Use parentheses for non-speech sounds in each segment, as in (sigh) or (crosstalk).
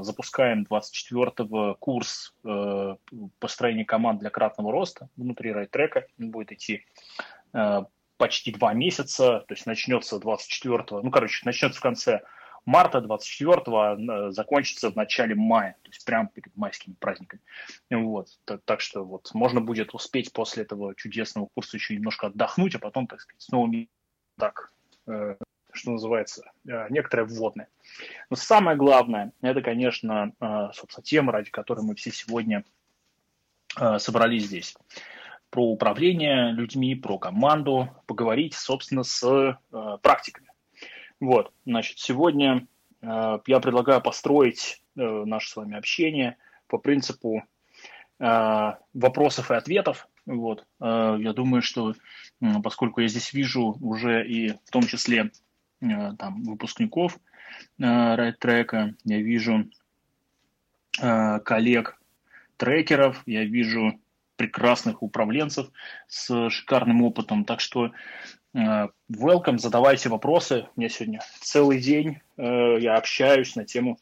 запускаем 24-го курс построения команд для кратного роста внутри райтрека. Он будет идти почти два месяца, то есть начнется 24-го, ну, короче, начнется в конце марта 24-го, а закончится в начале мая, то есть прямо перед майскими праздниками. Вот. Так, так что вот можно будет успеть после этого чудесного курса еще немножко отдохнуть, а потом, так сказать, снова так, э, что называется, э, некоторое вводное. Но самое главное, это, конечно, э, собственно, тема, ради которой мы все сегодня э, собрались здесь про управление людьми, про команду, поговорить, собственно, с практиками. Вот, значит, сегодня я предлагаю построить наше с вами общение по принципу вопросов и ответов. Вот, я думаю, что поскольку я здесь вижу уже и в том числе там выпускников э, райт-трека, я вижу э, коллег трекеров, я вижу прекрасных управленцев с шикарным опытом. Так что э, welcome, задавайте вопросы. Мне сегодня целый день э, я общаюсь на тему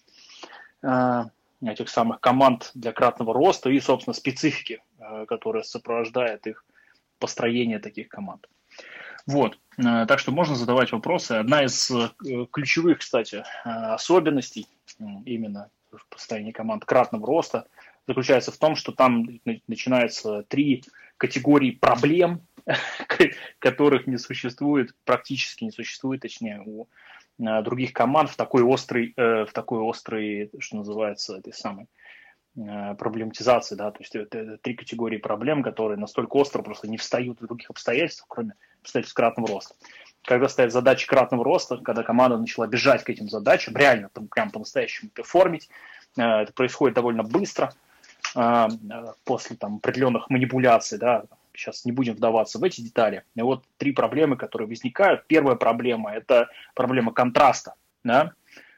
э, этих самых команд для кратного роста и, собственно, специфики, которая сопровождает их построение таких команд. Вот, так что можно задавать вопросы. Одна из ключевых, кстати, особенностей именно в построении команд кратного роста – заключается в том, что там начинаются три категории проблем, (laughs) которых не существует, практически не существует, точнее, у э, других команд в такой острой, э, в такой острой, что называется, этой самой э, проблематизации, да, то есть это, это три категории проблем, которые настолько остро просто не встают в других обстоятельствах, кроме обстоятельств кратного роста. Когда стоят задачи кратного роста, когда команда начала бежать к этим задачам, реально там прям по-настоящему перформить, это происходит довольно быстро – после там, определенных манипуляций, да, сейчас не будем вдаваться в эти детали. И вот три проблемы, которые возникают. Первая проблема – это проблема контраста. Да?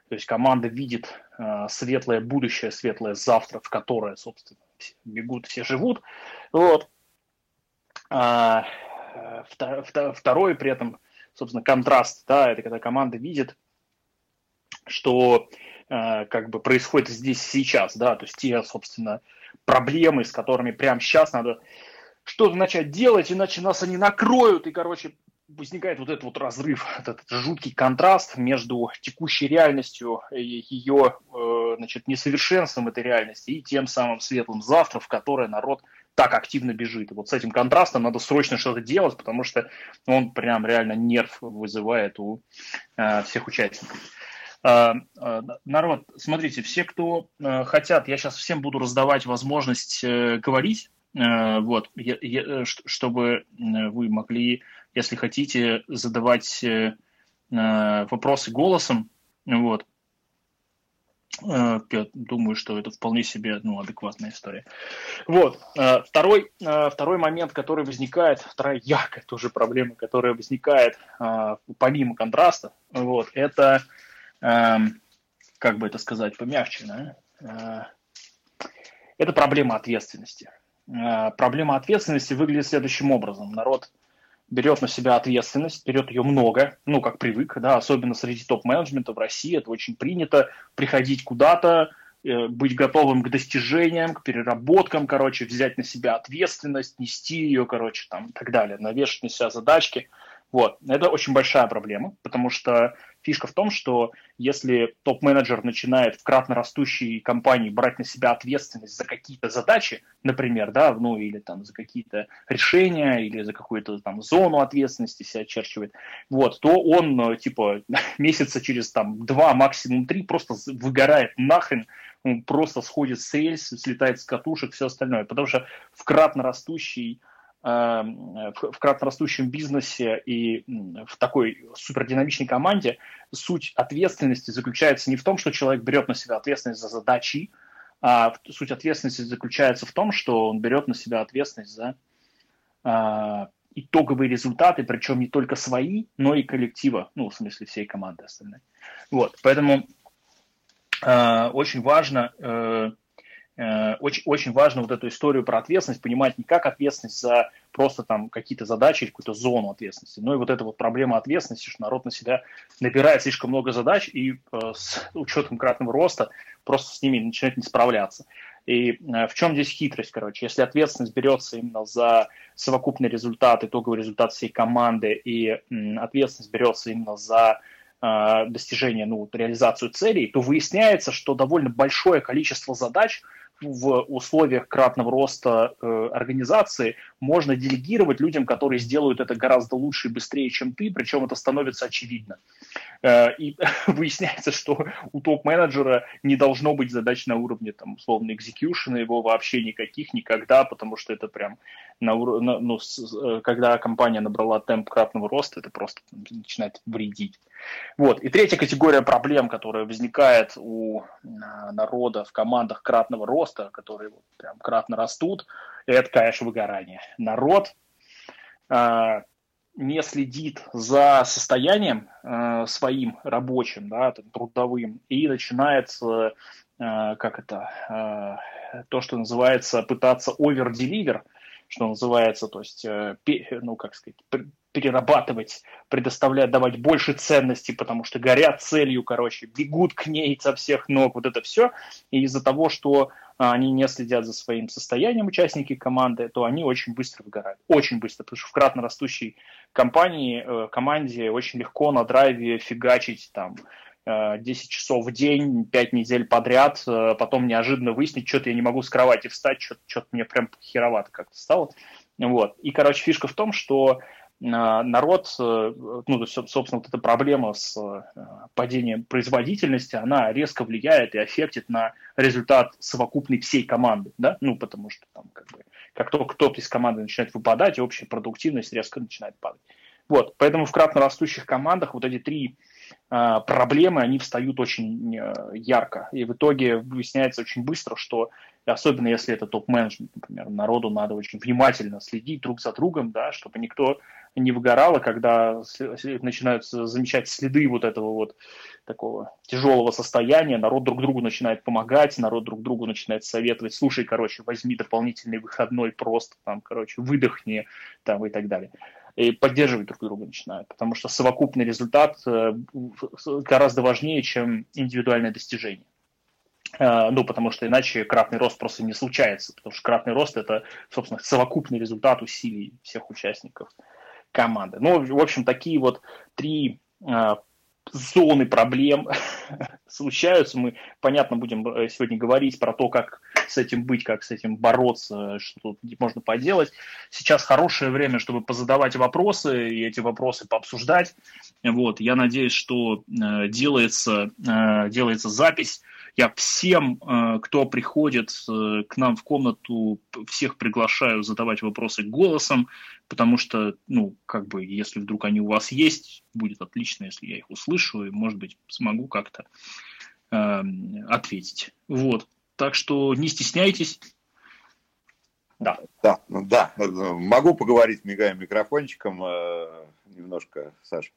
То есть команда видит э, светлое будущее, светлое завтра, в которое, собственно, бегут, все живут. Вот. А, второй при этом, собственно, контраст, да, это когда команда видит, что э, как бы происходит здесь сейчас, да, то есть те, собственно, проблемы, с которыми прямо сейчас надо что-то начать делать, иначе нас они накроют, и, короче, возникает вот этот вот разрыв, (laughs) этот жуткий контраст между текущей реальностью, ее, э, значит, несовершенством этой реальности и тем самым светлым завтра, в которое народ так активно бежит. И вот с этим контрастом надо срочно что-то делать, потому что он прям реально нерв вызывает у э, всех участников. А, народ, смотрите, все, кто э, хотят, я сейчас всем буду раздавать возможность э, говорить, э, вот, чтобы вы могли, если хотите, задавать вопросы голосом, вот. Я думаю, что это вполне себе ну, адекватная история. Вот. Второй, второй момент, который возникает, вторая яркая тоже проблема, которая возникает помимо контраста, вот, это Эм, как бы это сказать помягче, да? Э, это проблема ответственности. Э, проблема ответственности выглядит следующим образом. Народ берет на себя ответственность, берет ее много, ну, как привык, да, особенно среди топ-менеджмента в России, это очень принято, приходить куда-то, э, быть готовым к достижениям, к переработкам, короче, взять на себя ответственность, нести ее, короче, там, и так далее, навешать на себя задачки. Вот, это очень большая проблема, потому что Фишка в том, что если топ-менеджер начинает в кратно растущей компании брать на себя ответственность за какие-то задачи, например, да, ну или там за какие-то решения, или за какую-то там зону ответственности себя очерчивает, вот, то он типа (laughs) месяца через там два, максимум три просто выгорает нахрен, он просто сходит с рельс, слетает с катушек, все остальное, потому что в кратно растущей в кратно растущем бизнесе и в такой супердинамичной команде суть ответственности заключается не в том, что человек берет на себя ответственность за задачи, а суть ответственности заключается в том, что он берет на себя ответственность за а, итоговые результаты, причем не только свои, но и коллектива, ну, в смысле всей команды остальной. Вот, поэтому э, очень важно э, э, очень, очень важно вот эту историю про ответственность понимать не как ответственность за просто там какие-то задачи или какую-то зону ответственности, но и вот эта вот проблема ответственности, что народ на себя набирает слишком много задач и э, с (laughs) учетом кратного роста просто с ними начинает не справляться. И э, в чем здесь хитрость, короче? Если ответственность берется именно за совокупный результат, итоговый результат всей команды, и ответственность берется именно за э, достижение, ну, реализацию целей, то выясняется, что довольно большое количество задач – в условиях кратного роста э, организации можно делегировать людям, которые сделают это гораздо лучше и быстрее, чем ты, причем это становится очевидно. Э, и (laughs) выясняется, что у топ-менеджера не должно быть задач на уровне, там, условно, экзекьюшена его вообще никаких никогда, потому что это прям на, на, ну, с, э, когда компания набрала темп кратного роста, это просто начинает вредить. Вот. И третья категория проблем, которая возникает у народа в командах кратного роста, которые вот прям кратно растут, это, конечно, выгорание. Народ э, не следит за состоянием э, своим рабочим, да, трудовым, и начинает, э, как это, э, то, что называется, пытаться over-deliver, что называется, то есть, э, ну, как сказать, перерабатывать, предоставлять, давать больше ценностей, потому что горят целью, короче, бегут к ней со всех ног, вот это все. И из-за того, что они не следят за своим состоянием участники команды, то они очень быстро выгорают. Очень быстро, потому что в кратно растущей компании, э, команде очень легко на драйве фигачить там 10 э, часов в день, 5 недель подряд, э, потом неожиданно выяснить, что-то я не могу с кровати встать, что-то, что мне прям херовато как-то стало. Вот. И, короче, фишка в том, что народ, ну, собственно, вот эта проблема с падением производительности, она резко влияет и аффектит на результат совокупной всей команды, да, ну, потому что там как бы как только кто-то из команды начинает выпадать, общая продуктивность резко начинает падать. Вот, поэтому в кратно растущих командах вот эти три а, проблемы, они встают очень э, ярко. И в итоге выясняется очень быстро, что особенно если это топ-менеджмент, например, народу надо очень внимательно следить друг за другом, да, чтобы никто не выгорал, и когда начинают замечать следы вот этого вот такого тяжелого состояния, народ друг другу начинает помогать, народ друг другу начинает советовать, слушай, короче, возьми дополнительный выходной просто, там, короче, выдохни, там, и так далее и поддерживать друг друга начинают, потому что совокупный результат э, гораздо важнее, чем индивидуальное достижение. Э, ну, потому что иначе кратный рост просто не случается, потому что кратный рост – это, собственно, совокупный результат усилий всех участников команды. Ну, в общем, такие вот три э, зоны проблем (laughs) случаются. Мы, понятно, будем э, сегодня говорить про то, как с этим быть, как с этим бороться, что можно поделать. Сейчас хорошее время, чтобы позадавать вопросы и эти вопросы пообсуждать. Вот, я надеюсь, что э, делается, э, делается запись я всем, э, кто приходит э, к нам в комнату, всех приглашаю задавать вопросы голосом, потому что, ну, как бы, если вдруг они у вас есть, будет отлично, если я их услышу, и, может быть, смогу как-то э, ответить. Вот. Так что не стесняйтесь. Да. Да, ну да. Могу поговорить, мигая микрофончиком э, немножко, Саша.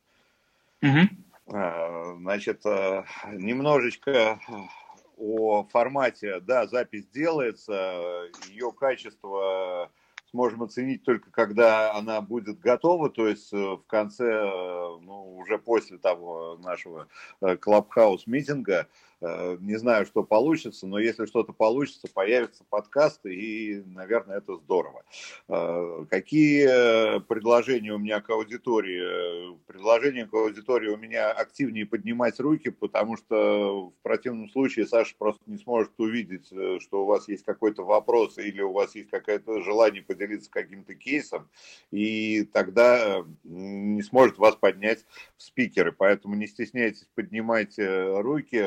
Угу. Значит, немножечко о формате, да, запись делается, ее качество сможем оценить только когда она будет готова, то есть э, в конце, э, ну, уже после того нашего клабхаус митинга, Э, не знаю, что получится, но если что-то получится, появятся подкасты, и, наверное, это здорово. Э, какие предложения у меня к аудитории? Предложения к аудитории у меня активнее поднимать руки, потому что в противном случае Саша просто не сможет увидеть, э, что у вас есть какой-то вопрос или у вас есть какое-то желание поделиться каким-то кейсом, и тогда не сможет вас поднять в спикеры. Поэтому не стесняйтесь, поднимайте руки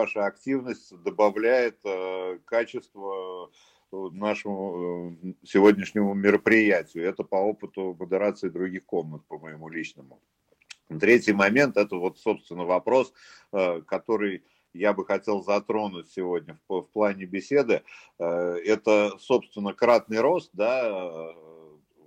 ваша активность добавляет э, качество э, нашему э, сегодняшнему мероприятию. Это по опыту модерации других комнат, по моему личному. Третий момент – это вот, собственно, вопрос, который я бы хотел затронуть сегодня в, в плане беседы. Это, собственно, кратный рост, да,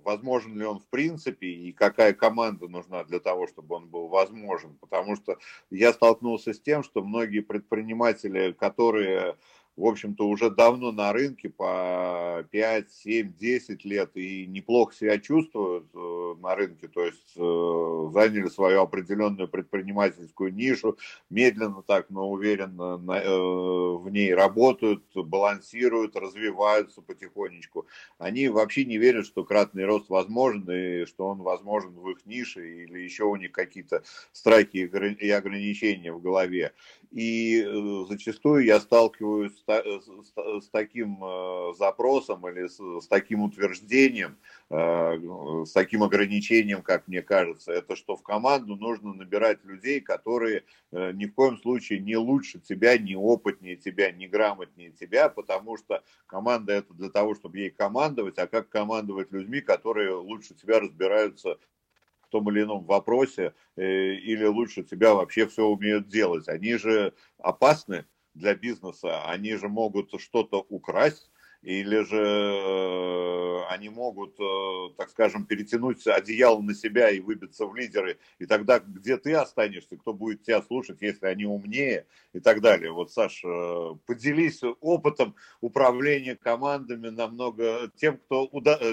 возможен ли он в принципе и какая команда нужна для того, чтобы он был возможен. Потому что я столкнулся с тем, что многие предприниматели, которые в общем-то, уже давно на рынке по 5, 7, 10 лет и неплохо себя чувствуют э, на рынке, то есть э, заняли свою определенную предпринимательскую нишу, медленно так, но уверенно э, в ней работают, балансируют, развиваются потихонечку. Они вообще не верят, что кратный рост возможен и что он возможен в их нише или еще у них какие-то страхи и ограничения в голове. И зачастую я сталкиваюсь Э, с, с таким э, запросом или с, таким утверждением, э, с таким ограничением, как мне кажется, это что в команду нужно набирать людей, которые ни в коем случае не лучше тебя, не опытнее тебя, не грамотнее тебя, потому что команда это для того, чтобы ей командовать, а как командовать людьми, которые лучше тебя разбираются том или ином вопросе или лучше тебя вообще все умеют делать. Они же опасны, для бизнеса, они же могут что-то украсть, или же э, они могут, э, так скажем, перетянуть одеяло на себя и выбиться в лидеры, и тогда где ты останешься, кто будет тебя слушать, если они умнее и так далее. Вот, Саш, э, поделись опытом управления командами намного тем, кто,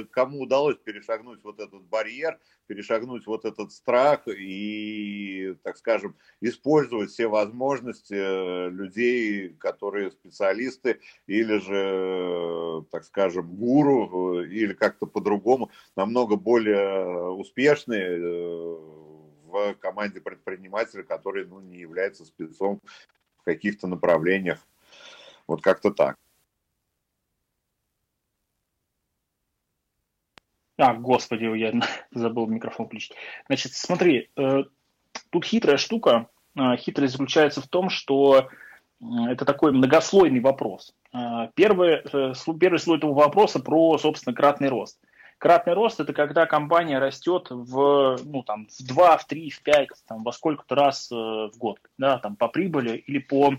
кому удалось перешагнуть вот этот барьер, перешагнуть вот этот страх и, так скажем, использовать все возможности людей, которые специалисты или же, так скажем, гуру э, или как-то по-другому, намного более успешные э, в команде предпринимателя, который ну, не является спецом в каких-то направлениях. Вот как-то так. А, господи, я (laughs) забыл микрофон включить. Значит, смотри, э, тут хитрая штука. Хитрость заключается в том, что это такой многослойный вопрос. Первый, первый слой этого вопроса про, собственно, кратный рост. Кратный рост – это когда компания растет в, ну, там, в 2, в 3, в 5, там, во сколько-то раз в год, да, там, по прибыли или по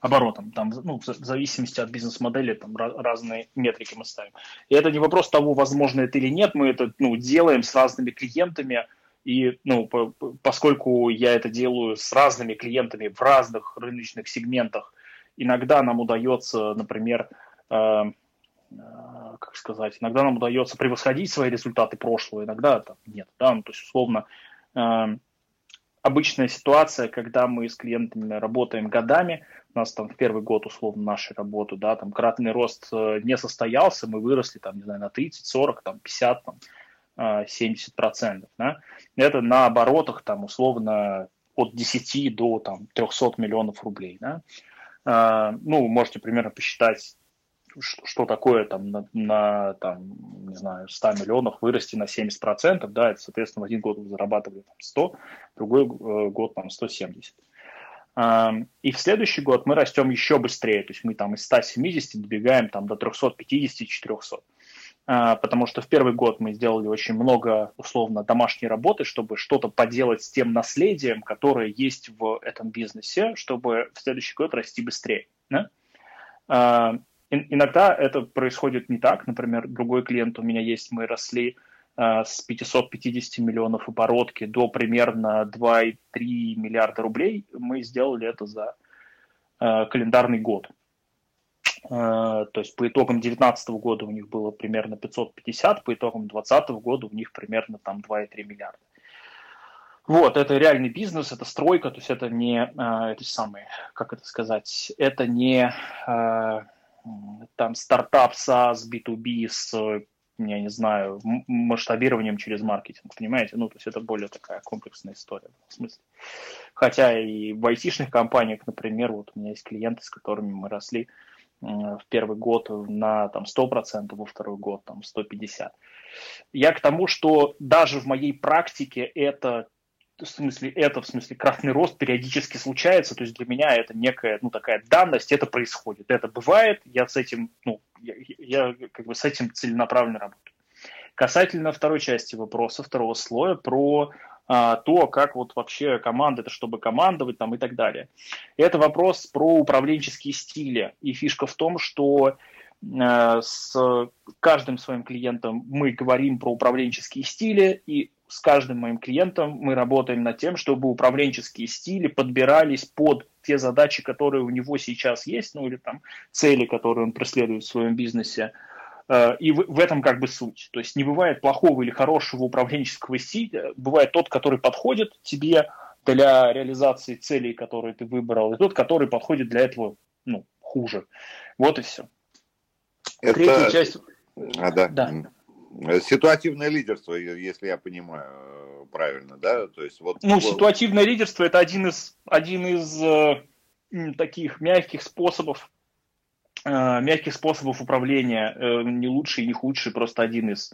оборотом. Там, ну, в зависимости от бизнес-модели там разные метрики мы ставим. И это не вопрос того, возможно это или нет, мы это ну, делаем с разными клиентами, и ну, по, поскольку я это делаю с разными клиентами в разных рыночных сегментах, иногда нам удается, например, э, э, как сказать, иногда нам удается превосходить свои результаты прошлого, иногда там, нет. Да? Ну, то есть, условно, э, обычная ситуация, когда мы с клиентами работаем годами, у нас там в первый год, условно, нашей работы, да, там кратный рост э, не состоялся, мы выросли там, не знаю, на 30, 40, там 50, там 70 э, процентов, да. Это на оборотах там условно от 10 до там 300 миллионов рублей, да. Э, ну, можете примерно посчитать, что такое там на, на там, не знаю, 100 миллионов вырасти на 70 процентов, да, это, соответственно, в один год вы зарабатывали там 100, другой год там 170. И в следующий год мы растем еще быстрее, то есть мы там из 170 добегаем там до 350-400. А, потому что в первый год мы сделали очень много, условно, домашней работы, чтобы что-то поделать с тем наследием, которое есть в этом бизнесе, чтобы в следующий год расти быстрее. Да? А, иногда это происходит не так. Например, другой клиент у меня есть, мы росли Э, с 550 миллионов оборотки до примерно 2,3 миллиарда рублей, мы сделали это за календарный год. Э, то есть по итогам 2019 года у них было примерно 550, по итогам 2020 года у них примерно там 2,3 миллиарда. Вот, это реальный бизнес, это стройка, то есть это не, это самое, как это сказать, это не там стартап SaaS, B2B с я не знаю, масштабированием через маркетинг, понимаете? Ну, то есть это более такая комплексная история в смысле. Хотя и в айтишных компаниях, например, вот у меня есть клиенты, с которыми мы росли в первый год на там, 100%, во второй год там, 150%. Я к тому, что даже в моей практике это в смысле, это в смысле кратный рост периодически случается, то есть для меня это некая, ну, такая данность, это происходит, это бывает, я с этим, ну, я, я как бы с этим целенаправленно работаю. Касательно второй части вопроса, второго слоя, про то, как вот вообще команда, это чтобы командовать там и так далее. Это вопрос про управленческие стили, и фишка в том, что а, с каждым своим клиентом мы говорим про управленческие стили, и с каждым моим клиентом мы работаем над тем, чтобы управленческие стили подбирались под те задачи, которые у него сейчас есть, ну или там цели, которые он преследует в своем бизнесе. Э, и в, в этом как бы суть. То есть не бывает плохого или хорошего управленческого стиля, бывает тот, который подходит тебе для реализации целей, которые ты выбрал, и тот, который подходит для этого ну, хуже. Вот и все. Это... Третья часть... А, да. да. Ситуативное лидерство, если я понимаю э, правильно, да? То есть вот... Ну, ситуативное лидерство – это один из, один из э, таких мягких способов Э, мягких способов управления, э, не лучший, не худший, просто один из.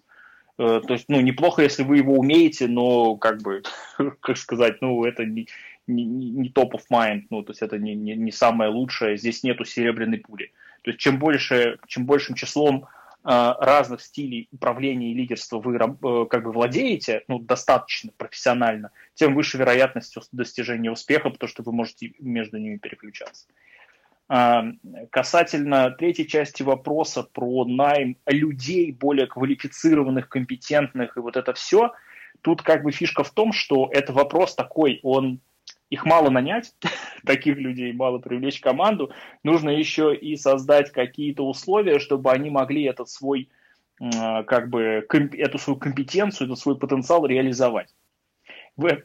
Э, то есть, ну, неплохо, если вы его умеете, но, как бы, (laughs) как сказать, ну, это не, не, не top of mind, ну, то есть это не, не, не самое лучшее, здесь нету серебряной пули. То есть чем больше, чем большим числом разных стилей управления и лидерства вы как бы владеете, ну, достаточно профессионально, тем выше вероятность достижения успеха, потому что вы можете между ними переключаться. А, касательно третьей части вопроса про найм людей более квалифицированных, компетентных и вот это все, тут как бы фишка в том, что это вопрос такой, он их мало нанять, (laughs) таких людей мало привлечь в команду, нужно еще и создать какие-то условия, чтобы они могли этот свой, как бы, эту свою компетенцию, этот свой потенциал реализовать.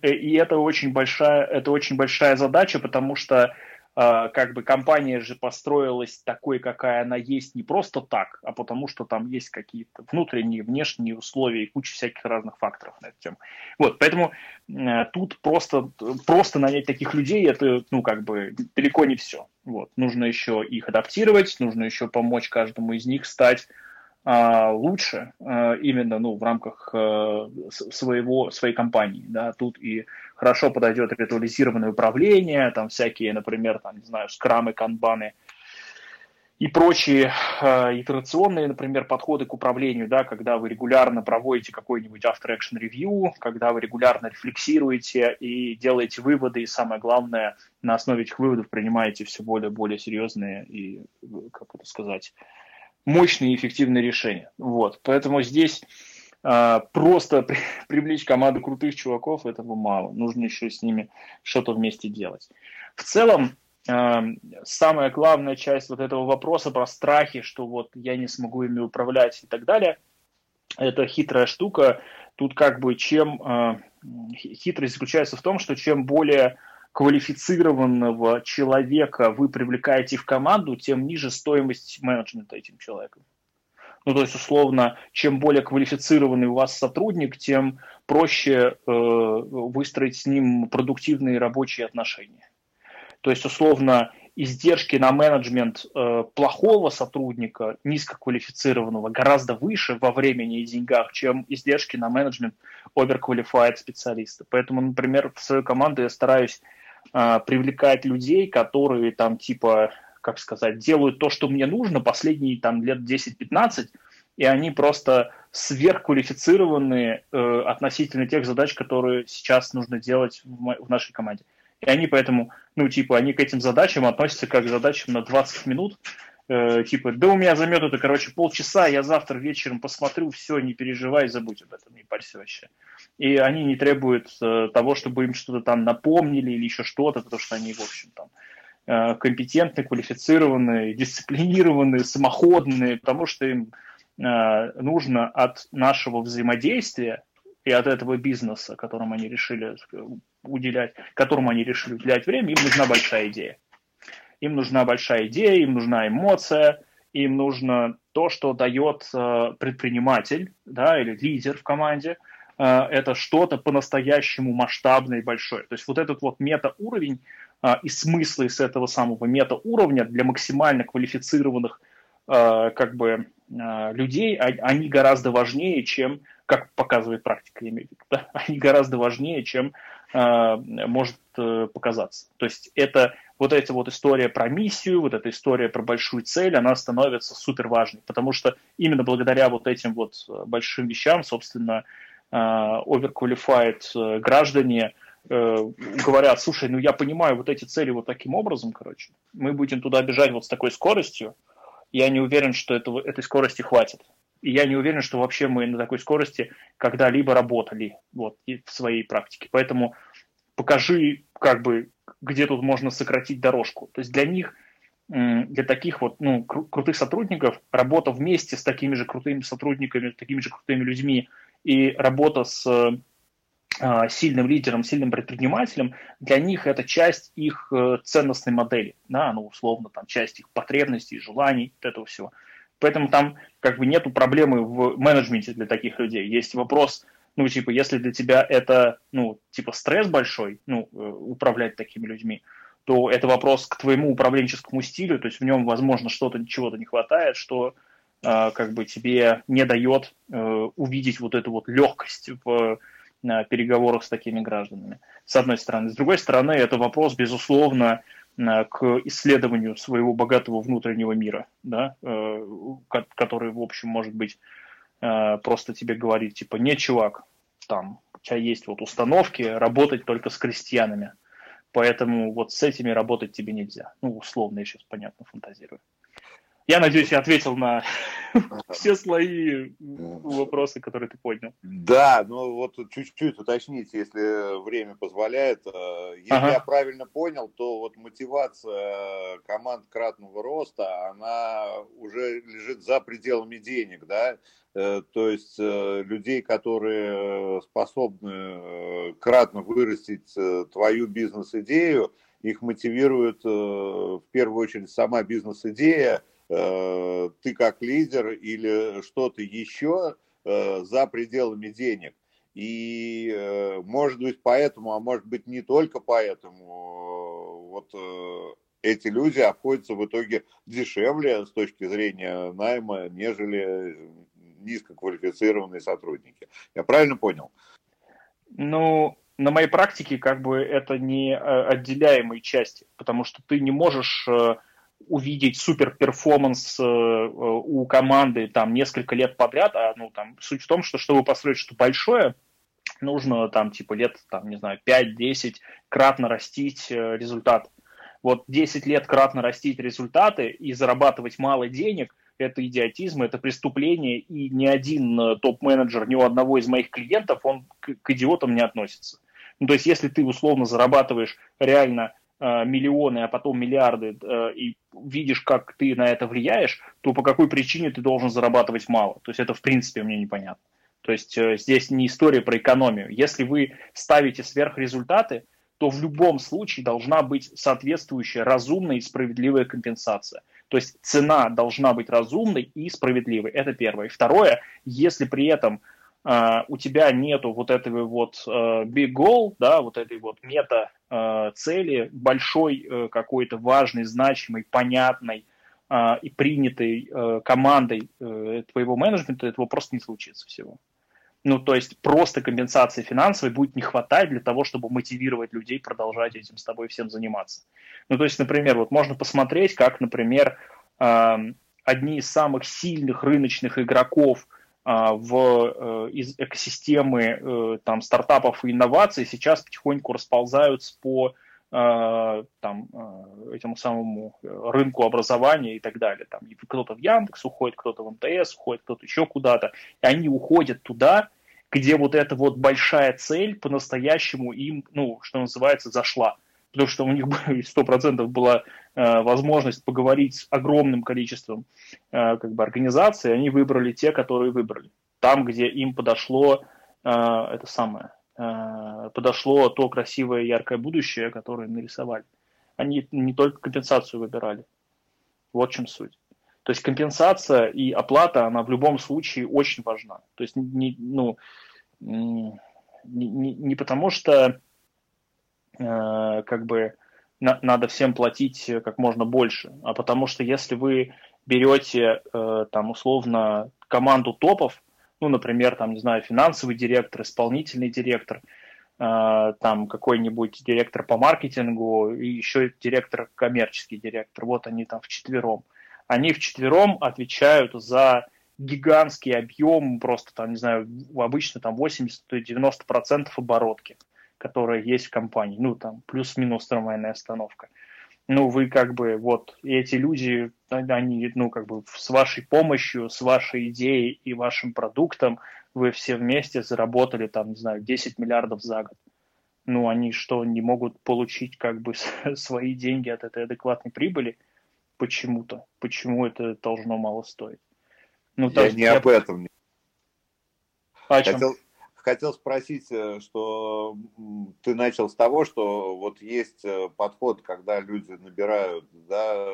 И это очень большая, это очень большая задача, потому что а, как бы компания же построилась такой, какая она есть, не просто так, а потому что там есть какие-то внутренние, внешние условия и куча всяких разных факторов на эту тему. Вот, поэтому э, тут просто, просто нанять таких людей, это, ну, как бы далеко не все. Вот, нужно еще их адаптировать, нужно еще помочь каждому из них стать лучше а, именно ну, в рамках а, своего, своей компании. Да, тут и хорошо подойдет ритуализированное управление, там всякие, например, там, не знаю, скрамы, канбаны и прочие э, итерационные, например, подходы к управлению, да, когда вы регулярно проводите какой-нибудь after action review, когда вы регулярно рефлексируете и делаете выводы, и самое главное, на основе этих выводов принимаете все более более серьезные и, как это сказать, мощные и эффективные решения. Вот. Поэтому здесь э, просто при, (laughs) привлечь команду крутых чуваков этого мало. Нужно еще с ними что-то вместе делать. В целом, э, самая главная часть вот этого вопроса про страхи, что вот я не смогу ими управлять и так далее, это хитрая штука. Тут как бы чем э, хитрость заключается в том, что чем более квалифицированного человека вы привлекаете в команду, тем ниже стоимость менеджмента этим человеком. Ну, то есть, условно, чем более квалифицированный у вас сотрудник, тем проще э, выстроить с ним продуктивные рабочие отношения. То есть, условно, издержки на менеджмент э, плохого сотрудника, низкоквалифицированного, гораздо выше во времени и деньгах, чем издержки на менеджмент overqualified специалиста. Поэтому, например, в свою команду я стараюсь привлекать людей, которые там типа, как сказать, делают то, что мне нужно последние там лет 10-15, и они просто сверхквалифицированные э, относительно тех задач, которые сейчас нужно делать в, в нашей команде. И они поэтому, ну, типа, они к этим задачам относятся как к задачам на 20 минут, э, типа, да у меня займет это, короче, полчаса, я завтра вечером посмотрю, все, не переживай, забудь об этом, не парься вообще и они не требуют э, того, чтобы им что-то там напомнили или еще что-то, потому что они, в общем, там э, компетентны, квалифицированные, дисциплинированные, самоходные, потому что им э, нужно от нашего взаимодействия и от этого бизнеса, которым они решили уделять, которому они решили уделять время, им нужна большая идея. Им нужна большая идея, им нужна эмоция, им нужно то, что дает предприниматель да, или лидер в команде – Э, это что-то по-настоящему масштабное и большое. То есть вот этот вот метауровень э, и смыслы с этого самого метауровня для максимально квалифицированных э, как бы людей, а, они гораздо важнее, чем, как показывает практика, я имею в виду, да? (laughs) они гораздо важнее, чем может показаться. То есть это вот эта вот история про миссию, вот эта история про большую цель, она становится супер важной, потому что именно благодаря вот этим вот большим вещам, собственно, overqualified э, граждане э, говорят, слушай, ну я понимаю вот эти цели вот таким образом, короче, мы будем туда бежать вот с такой скоростью, я не уверен, что этого, этой скорости хватит. И я не уверен, что вообще мы на такой скорости когда-либо работали вот, в своей практике. Поэтому покажи, как бы, где тут можно сократить дорожку. То есть для них, для таких вот ну, кру- крутых сотрудников, работа вместе с такими же крутыми сотрудниками, такими же крутыми людьми и работа с э, сильным лидером, сильным предпринимателем, для них это часть их э, ценностной модели, да, ну, условно, там, часть их потребностей, желаний, вот этого всего. Поэтому там как бы нету проблемы в менеджменте для таких людей. Есть вопрос, ну, типа, если для тебя это, ну, типа, стресс большой, ну, э, управлять такими людьми, то это вопрос к твоему управленческому стилю, то есть в нем, возможно, что-то, чего-то не хватает, что э, как бы тебе не дает э, увидеть вот эту вот легкость в э, переговорах с такими гражданами, с одной стороны. С другой стороны, это вопрос, безусловно, Э, к исследованию своего богатого внутреннего мира, да, э, который, в общем, может быть, э, просто тебе говорит, типа, не, чувак, там, у тебя есть вот установки работать только с крестьянами, поэтому вот с этими работать тебе нельзя. Ну, условно, я сейчас, понятно, фантазирую. Я надеюсь, я ответил на (laughs) все слои вопросы, которые ты поднял. Да, ну вот чуть-чуть уточните, если время позволяет. Э, если ага. я правильно понял, то вот мотивация команд кратного роста, она уже лежит за пределами денег, да? Э, то есть э, людей, которые способны кратно вырастить твою бизнес-идею, их мотивирует в первую очередь сама бизнес-идея, ты как лидер или что-то еще э, за пределами денег. И э, может быть поэтому, а может быть не только поэтому, вот эти люди обходятся в итоге дешевле с точки зрения найма, нежели низкоквалифицированные сотрудники. Я правильно понял? Ну, на моей практике как бы это не отделяемые части, потому что ты не можешь увидеть супер перформанс э, у команды там несколько лет подряд, а ну там суть в том, что чтобы построить что-то большое, нужно там типа лет, там, не знаю, 5-10 кратно растить э, результат. Вот 10 лет кратно растить результаты и зарабатывать мало денег – это идиотизм, это преступление, и ни один э, топ-менеджер ни у одного из моих клиентов, он к, к идиотам не относится. Ну, то есть, если ты условно зарабатываешь реально Э, миллионы, а потом миллиарды, э, и видишь, как ты на это влияешь, то по какой причине ты должен зарабатывать мало? То есть это в принципе мне непонятно. То есть э, здесь не история про экономию. Если вы ставите сверхрезультаты, то в любом случае должна быть соответствующая разумная и справедливая компенсация. То есть цена должна быть разумной и справедливой. Это первое. Второе, если при этом Uh, у тебя нету вот этого вот uh, big goal, да, вот этой вот мета цели, большой какой-то важной, значимой, понятной и принятой командой твоего менеджмента, этого просто не случится всего. Ну, то есть просто компенсации финансовой будет не хватать для того, чтобы мотивировать людей продолжать этим с тобой всем заниматься. Ну, то есть, например, вот можно посмотреть, как, например, одни из самых сильных рыночных игроков – в э, из экосистемы э, там, стартапов и инноваций сейчас потихоньку расползаются по э, там, этому самому рынку образования и так далее. Там кто-то в Яндекс уходит, кто-то в МТС уходит, кто-то еще куда-то. И они уходят туда, где вот эта вот большая цель по-настоящему им, ну, что называется, зашла потому что у них (laughs) сто процентов была возможность поговорить с огромным количеством э, как бы, организаций, они выбрали те, которые выбрали. Там, где им подошло э, это самое, э, подошло то красивое, яркое будущее, которое нарисовали. Они не только компенсацию выбирали. Вот в чем суть. То есть компенсация и оплата, она в любом случае очень важна. То есть не, ну, не, не, не потому что Э, как бы на, надо всем платить как можно больше, а потому что если вы берете э, там условно команду топов, ну, например, там, не знаю, финансовый директор, исполнительный директор, э, там какой-нибудь директор по маркетингу и еще директор, коммерческий директор, вот они там вчетвером. Они вчетвером отвечают за гигантский объем, просто там, не знаю, обычно там 80-90% оборотки которая есть в компании. Ну, там, плюс-минус нормальная остановка. ну, вы как бы, вот, эти люди, они, ну, как бы с вашей помощью, с вашей идеей и вашим продуктом вы все вместе заработали, там, не знаю, 10 миллиардов за год. Ну, они что, не могут получить, как бы, (laughs) свои деньги от этой адекватной прибыли? Почему-то. Почему это должно мало стоить? Ну, я не я... об этом. А Хотел, хотел спросить, э, что ты начал с того, что вот есть э, подход, когда люди набирают да,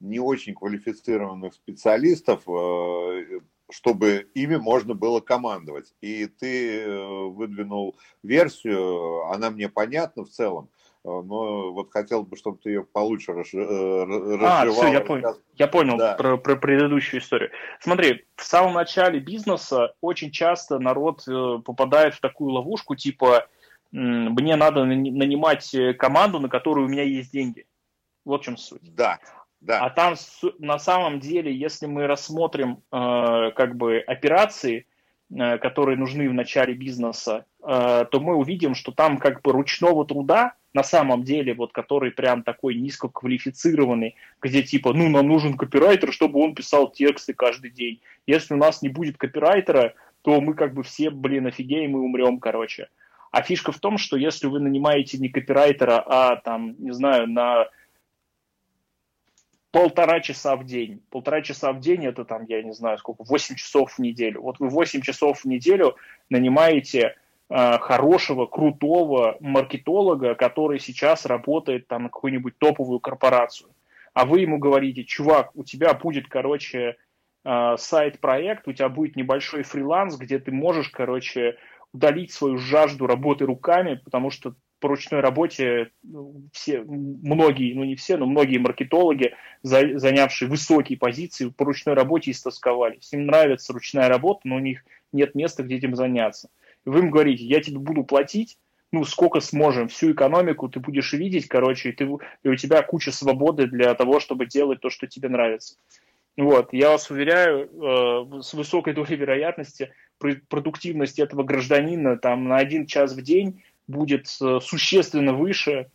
не очень квалифицированных специалистов, э, чтобы ими можно было командовать. И ты выдвинул версию, она мне понятна в целом, но вот хотел бы, чтобы ты ее получше разжевал. Э, а, все, я понял, я понял да. про, про предыдущую историю. Смотри, в самом начале бизнеса очень часто народ э, попадает в такую ловушку, типа, мне надо нанимать команду, на которую у меня есть деньги. Вот в чем суть. Да, да. А там на самом деле, если мы рассмотрим э, как бы операции, э, которые нужны в начале бизнеса, э, то мы увидим, что там как бы ручного труда на самом деле, вот который прям такой низкоквалифицированный, где типа, ну, нам нужен копирайтер, чтобы он писал тексты каждый день. Если у нас не будет копирайтера, то мы как бы все, блин, офигеем и умрем, короче. А фишка в том, что если вы нанимаете не копирайтера, а там, не знаю, на полтора часа в день. Полтора часа в день это там, я не знаю сколько, 8 часов в неделю. Вот вы 8 часов в неделю нанимаете Э, хорошего, крутого маркетолога, который сейчас работает там на какую-нибудь топовую корпорацию. А вы ему говорите, чувак, у тебя будет, короче, э, сайт-проект, у тебя будет небольшой фриланс, где ты можешь, короче, удалить свою жажду работы руками, потому что по ручной работе ну, все, многие, ну не все, но многие маркетологи, занявшие высокие позиции, по ручной работе истосковались. Им нравится ручная работа, но у них нет места, где этим заняться вы им говорите, я тебе буду платить, ну, сколько сможем, всю экономику ты будешь видеть, короче, и, ты, и у тебя куча свободы для того, чтобы делать то, что тебе нравится. Вот, я вас уверяю, э, с высокой долей вероятности продуктивность этого гражданина там на один час в день будет э, существенно выше,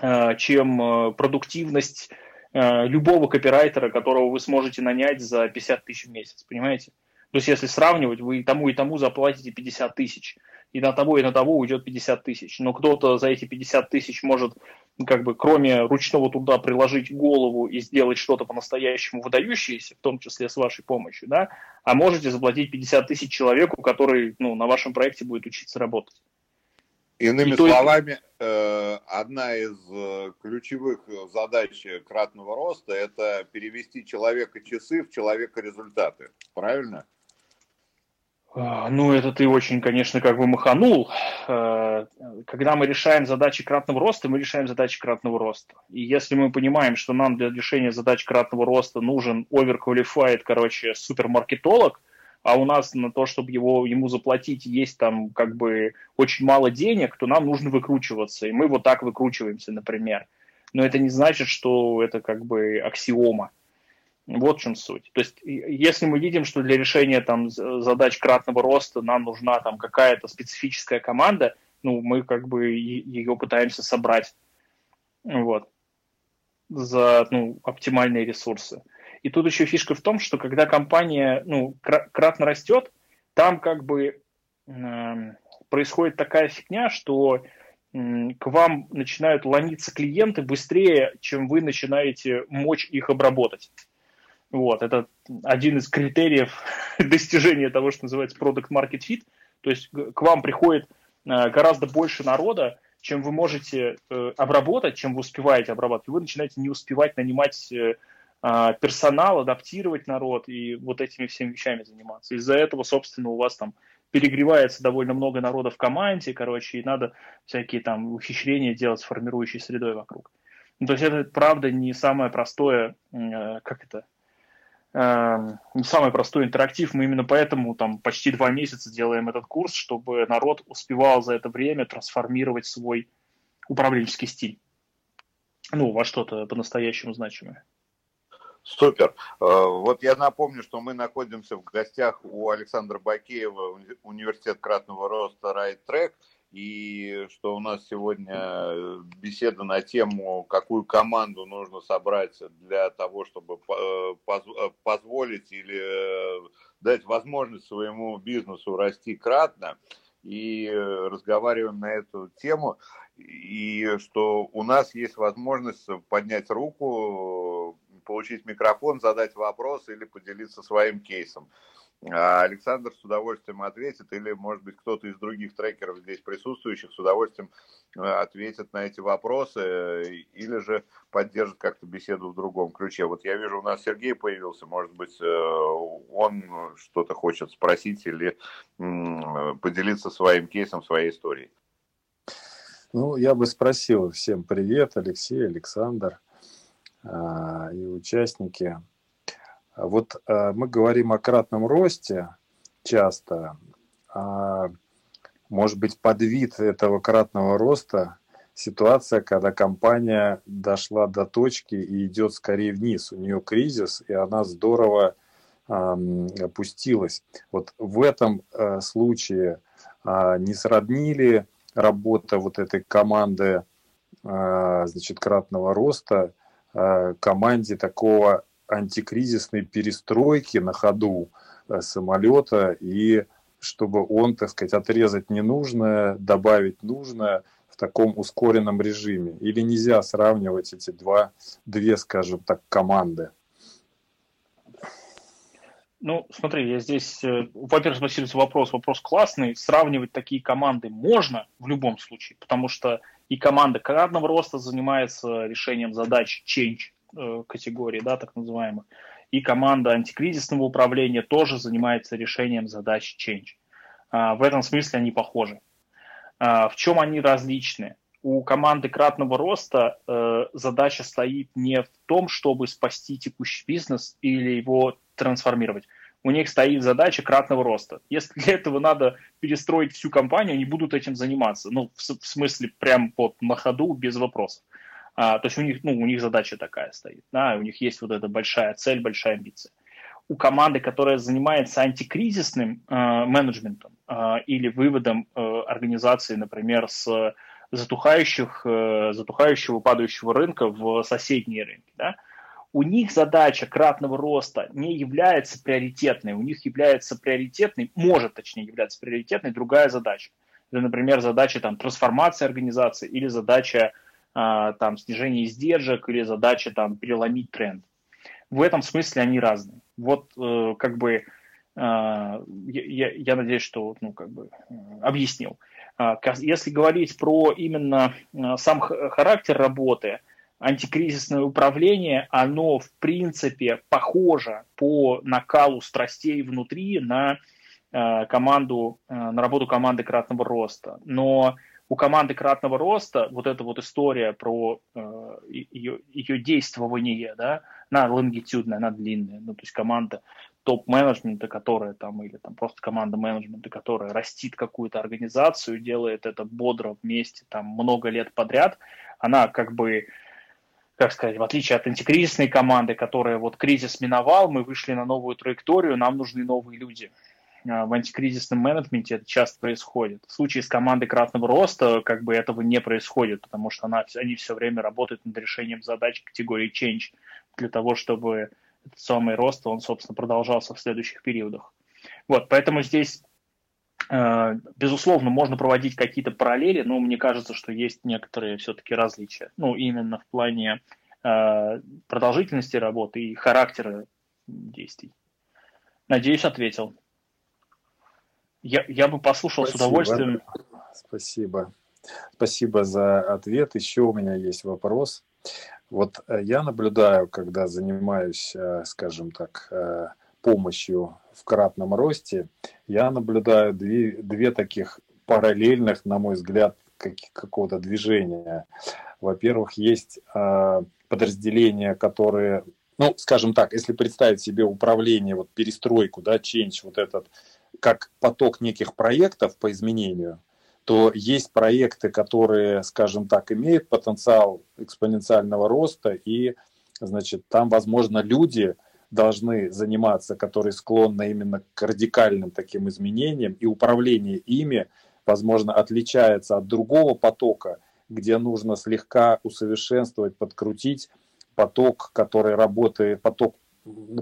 э, чем э, продуктивность э, любого копирайтера, которого вы сможете нанять за 50 тысяч в месяц, понимаете? То есть, если сравнивать, вы и тому, и тому заплатите 50 тысяч. И на того, и на того уйдет 50 тысяч. Но кто-то за эти 50 тысяч может, как бы, кроме ручного труда, приложить голову и сделать что-то по-настоящему выдающееся, в том числе с вашей помощью, да, а можете заплатить 50 тысяч человеку, который, ну, на вашем проекте будет учиться работать. Иными и словами, то... одна из э, ключевых задач кратного роста – это перевести человека часы в человека результаты. Правильно? А, ну, это ты очень, конечно, как бы маханул. А, когда мы решаем задачи кратного роста, мы решаем задачи кратного роста. И если мы понимаем, что нам для решения задач кратного роста нужен overqualified, короче, супермаркетолог, а у нас на то, чтобы его, ему заплатить, есть там как бы очень мало денег, то нам нужно выкручиваться. И мы вот так выкручиваемся, например. Но это не значит, что это как бы аксиома. Вот в чем суть. То есть, если мы видим, что для решения там задач кратного роста нам нужна там какая-то специфическая команда, ну, мы как бы ее пытаемся собрать. Вот. За ну, оптимальные ресурсы. И тут еще фишка в том, что когда компания ну, кратно растет, там как бы э, происходит такая фигня, что к вам начинают ломиться клиенты быстрее, чем вы начинаете мочь их обработать. Вот, это один из критериев (laughs) достижения того, что называется product market fit. То есть к вам приходит э, гораздо больше народа, чем вы можете э, обработать, чем вы успеваете обрабатывать. Вы начинаете не успевать нанимать э, а, персонал, адаптировать народ и вот этими всеми вещами заниматься. Из-за этого, собственно, у вас там перегревается довольно много народа в команде, короче, и надо всякие там ухищрения делать с формирующей средой вокруг. Ну, то есть это, правда, не самое простое, как это, самый простой интерактив. Мы именно поэтому там почти два месяца делаем этот курс, чтобы народ успевал за это время трансформировать свой управленческий стиль. Ну, во что-то по-настоящему значимое. Супер. Э, вот я напомню, что мы находимся в гостях у Александра Бакеева, университет кратного роста Right Track. И что у нас сегодня беседа на тему, какую команду нужно собрать для того, чтобы позволить или дать возможность своему бизнесу расти кратно и разговариваем на эту тему, и что у нас есть возможность поднять руку, получить микрофон, задать вопрос или поделиться своим кейсом. А Александр с удовольствием ответит, или, может быть, кто-то из других трекеров здесь присутствующих с удовольствием э, ответит на эти вопросы, или же поддержит как-то беседу в другом ключе. Вот я вижу, у нас Сергей появился, может быть, э, он что-то хочет спросить или поделиться своим кейсом, своей историей. Ну, я бы спросил всем привет, Алексей, Александр и участники. Вот а, мы говорим о кратном росте часто, а может быть под вид этого кратного роста ситуация, когда компания дошла до точки и идет скорее вниз. У нее кризис, и она здорово опустилась. Вот в этом э, случае а, не сроднили работа вот этой команды значит, кратного роста команде такого антикризисной перестройки на ходу э, самолета и чтобы он, так сказать, отрезать ненужное, добавить нужное в таком ускоренном режиме? Или нельзя сравнивать эти два, две, скажем так, команды? Ну, смотри, я здесь, э, во-первых, спасибо за вопрос. Вопрос классный. Сравнивать такие команды можно в любом случае, потому что и команда кратного роста занимается решением задач change, Э, категории, да, так называемых. И команда антикризисного управления тоже занимается решением задач change. А, в этом смысле они похожи. А, в чем они различны? У команды кратного роста э, задача стоит не в том, чтобы спасти текущий бизнес или его трансформировать. У них стоит задача кратного роста. Если для этого надо перестроить всю компанию, они будут этим заниматься. Ну, в, в смысле, прям вот на ходу, без вопросов. А, то есть у них, ну, у них задача такая стоит, да, у них есть вот эта большая цель, большая амбиция. У команды, которая занимается антикризисным э, менеджментом э, или выводом э, организации, например, с затухающих, э, затухающего, падающего рынка в соседние рынки, да, у них задача кратного роста не является приоритетной, у них является приоритетной, может точнее являться приоритетной другая задача. Это, например, задача там, трансформации организации или задача там, снижение издержек или задача там, переломить тренд. В этом смысле они разные. Вот э, как бы э, я, я надеюсь, что ну, как бы, объяснил. А, если говорить про именно э, сам характер работы, антикризисное управление, оно в принципе похоже по накалу страстей внутри на команду, на работу команды кратного роста. Но у команды кратного роста вот эта вот история про э, ее, ее действование, да, она лонгитюдная, она длинная, ну, то есть команда топ-менеджмента, которая там, или там просто команда менеджмента, которая растит какую-то организацию, делает это бодро вместе там много лет подряд, она как бы как сказать, в отличие от антикризисной команды, которая вот кризис миновал, мы вышли на новую траекторию, нам нужны новые люди. А, в антикризисном менеджменте это часто происходит. В случае с командой кратного роста как бы этого не происходит, потому что она, они все время работают над решением задач категории change для того, чтобы этот самый рост, он, собственно, продолжался в следующих периодах. Вот, поэтому здесь, э, безусловно, можно проводить какие-то параллели, но мне кажется, что есть некоторые все-таки различия. Ну, именно в плане э, продолжительности работы и характера действий. Надеюсь, ответил. Я, я бы послушал Спасибо. с удовольствием. Спасибо. Спасибо за ответ. Еще у меня есть вопрос. Вот э, я наблюдаю, когда занимаюсь, э, скажем так, э, помощью в кратном росте, я наблюдаю две, две таких параллельных, на мой взгляд, какого-то движения. Во-первых, есть подразделения, которые, ну, скажем так, если представить себе управление, вот перестройку, да, change, вот этот как поток неких проектов по изменению, то есть проекты, которые, скажем так, имеют потенциал экспоненциального роста, и, значит, там, возможно, люди должны заниматься, которые склонны именно к радикальным таким изменениям, и управление ими возможно, отличается от другого потока, где нужно слегка усовершенствовать, подкрутить поток, который работает, поток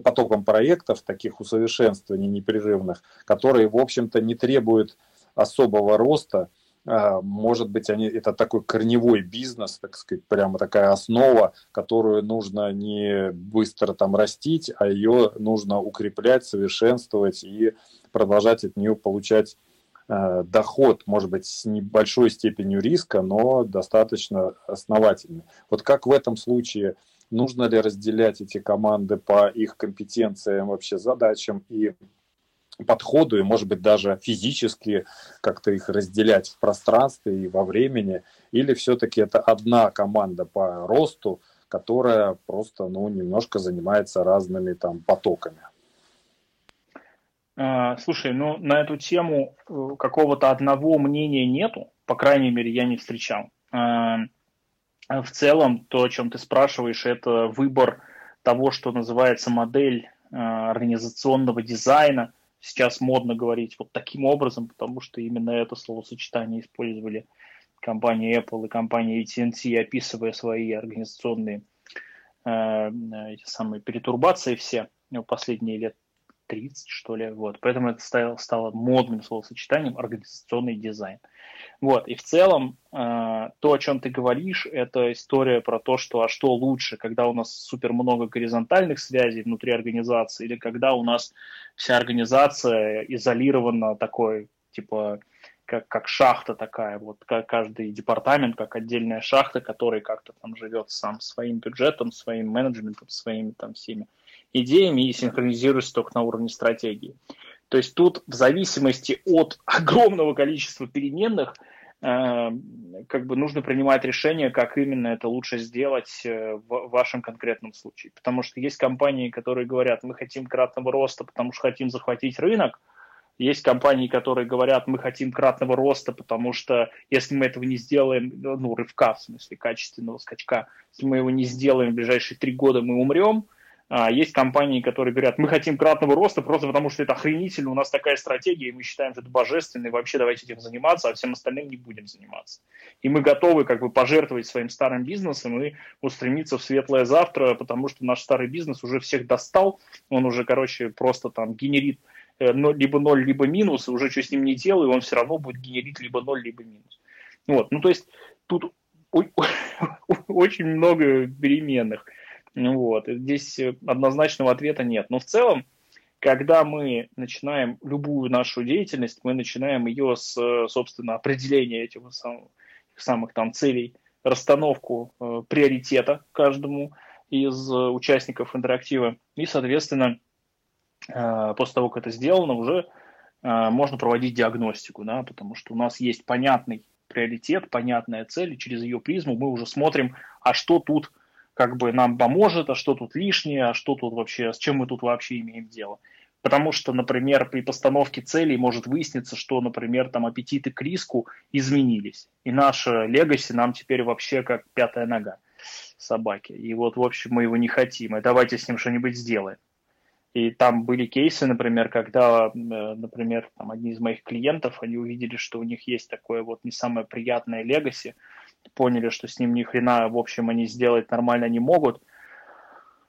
потоком проектов, таких усовершенствований непрерывных, которые, в общем-то, не требуют особого роста, а, может быть, они, это такой корневой бизнес, так сказать, прямо такая основа, которую нужно не быстро там растить, а ее нужно укреплять, совершенствовать и продолжать от нее получать э, доход, может быть, с небольшой степенью риска, но достаточно основательный. Вот как в этом случае нужно ли разделять эти команды по их компетенциям, вообще задачам и подходу, и, может быть, даже физически как-то их разделять в пространстве и во времени, или все-таки это одна команда по росту, которая просто, ну, немножко занимается разными там потоками? А, слушай, ну, на эту тему э, какого-то одного мнения нету, по крайней мере, я не встречал. А, в целом, то, о чем ты спрашиваешь, это выбор того, что называется модель а, организационного дизайна, сейчас модно говорить вот таким образом, потому что именно это словосочетание использовали компания Apple и компания AT&T, описывая свои организационные э, эти самые перетурбации все в последние лет 30, что ли. Вот. Поэтому это стало, стало модным словосочетанием организационный дизайн. Вот. И в целом э, то, о чем ты говоришь, это история про то, что а что лучше, когда у нас супер много горизонтальных связей внутри организации, или когда у нас вся организация изолирована такой, типа, как, как шахта такая, вот как каждый департамент, как отдельная шахта, который как-то там живет сам своим бюджетом, своим менеджментом, своими там всеми идеями и синхронизируешься только на уровне стратегии. То есть тут в зависимости от (laughs) огромного количества переменных э, как бы нужно принимать решение, как именно это лучше сделать э, в вашем конкретном случае. Потому что есть компании, которые говорят, мы хотим кратного роста, потому что хотим захватить рынок. Есть компании, которые говорят, мы хотим кратного роста, потому что если мы этого не сделаем, ну, рывка, в смысле, качественного скачка, если мы его не сделаем в ближайшие три года, мы умрем. А, есть компании, которые говорят, мы хотим кратного роста просто потому, что это охренительно, у нас такая стратегия, и мы считаем, что это божественно, и вообще давайте этим заниматься, а всем остальным не будем заниматься. И мы готовы как бы пожертвовать своим старым бизнесом и устремиться в светлое завтра, потому что наш старый бизнес уже всех достал, он уже, короче, просто там генерит э, либо ноль, либо минус, и уже что с ним не делаю, он все равно будет генерить либо ноль, либо минус. Вот, ну то есть тут (laughs) очень много переменных. Вот. Здесь э, однозначного ответа нет. Но в целом, когда мы начинаем любую нашу деятельность, мы начинаем ее с, э, собственно, определения этих самых, самых там целей, расстановку э, приоритета каждому из э, участников интерактива. И, соответственно, э, после того, как это сделано, уже э, можно проводить диагностику, да, потому что у нас есть понятный приоритет, понятная цель, и через ее призму мы уже смотрим, а что тут как бы нам поможет, а что тут лишнее, а что тут вообще, с чем мы тут вообще имеем дело. Потому что, например, при постановке целей может выясниться, что, например, там аппетиты к риску изменились. И наша легаси нам теперь вообще как пятая нога собаки. И вот, в общем, мы его не хотим. И давайте с ним что-нибудь сделаем. И там были кейсы, например, когда, э, например, там одни из моих клиентов, они увидели, что у них есть такое вот не самое приятное легаси, поняли, что с ним ни хрена, в общем, они сделать нормально не могут.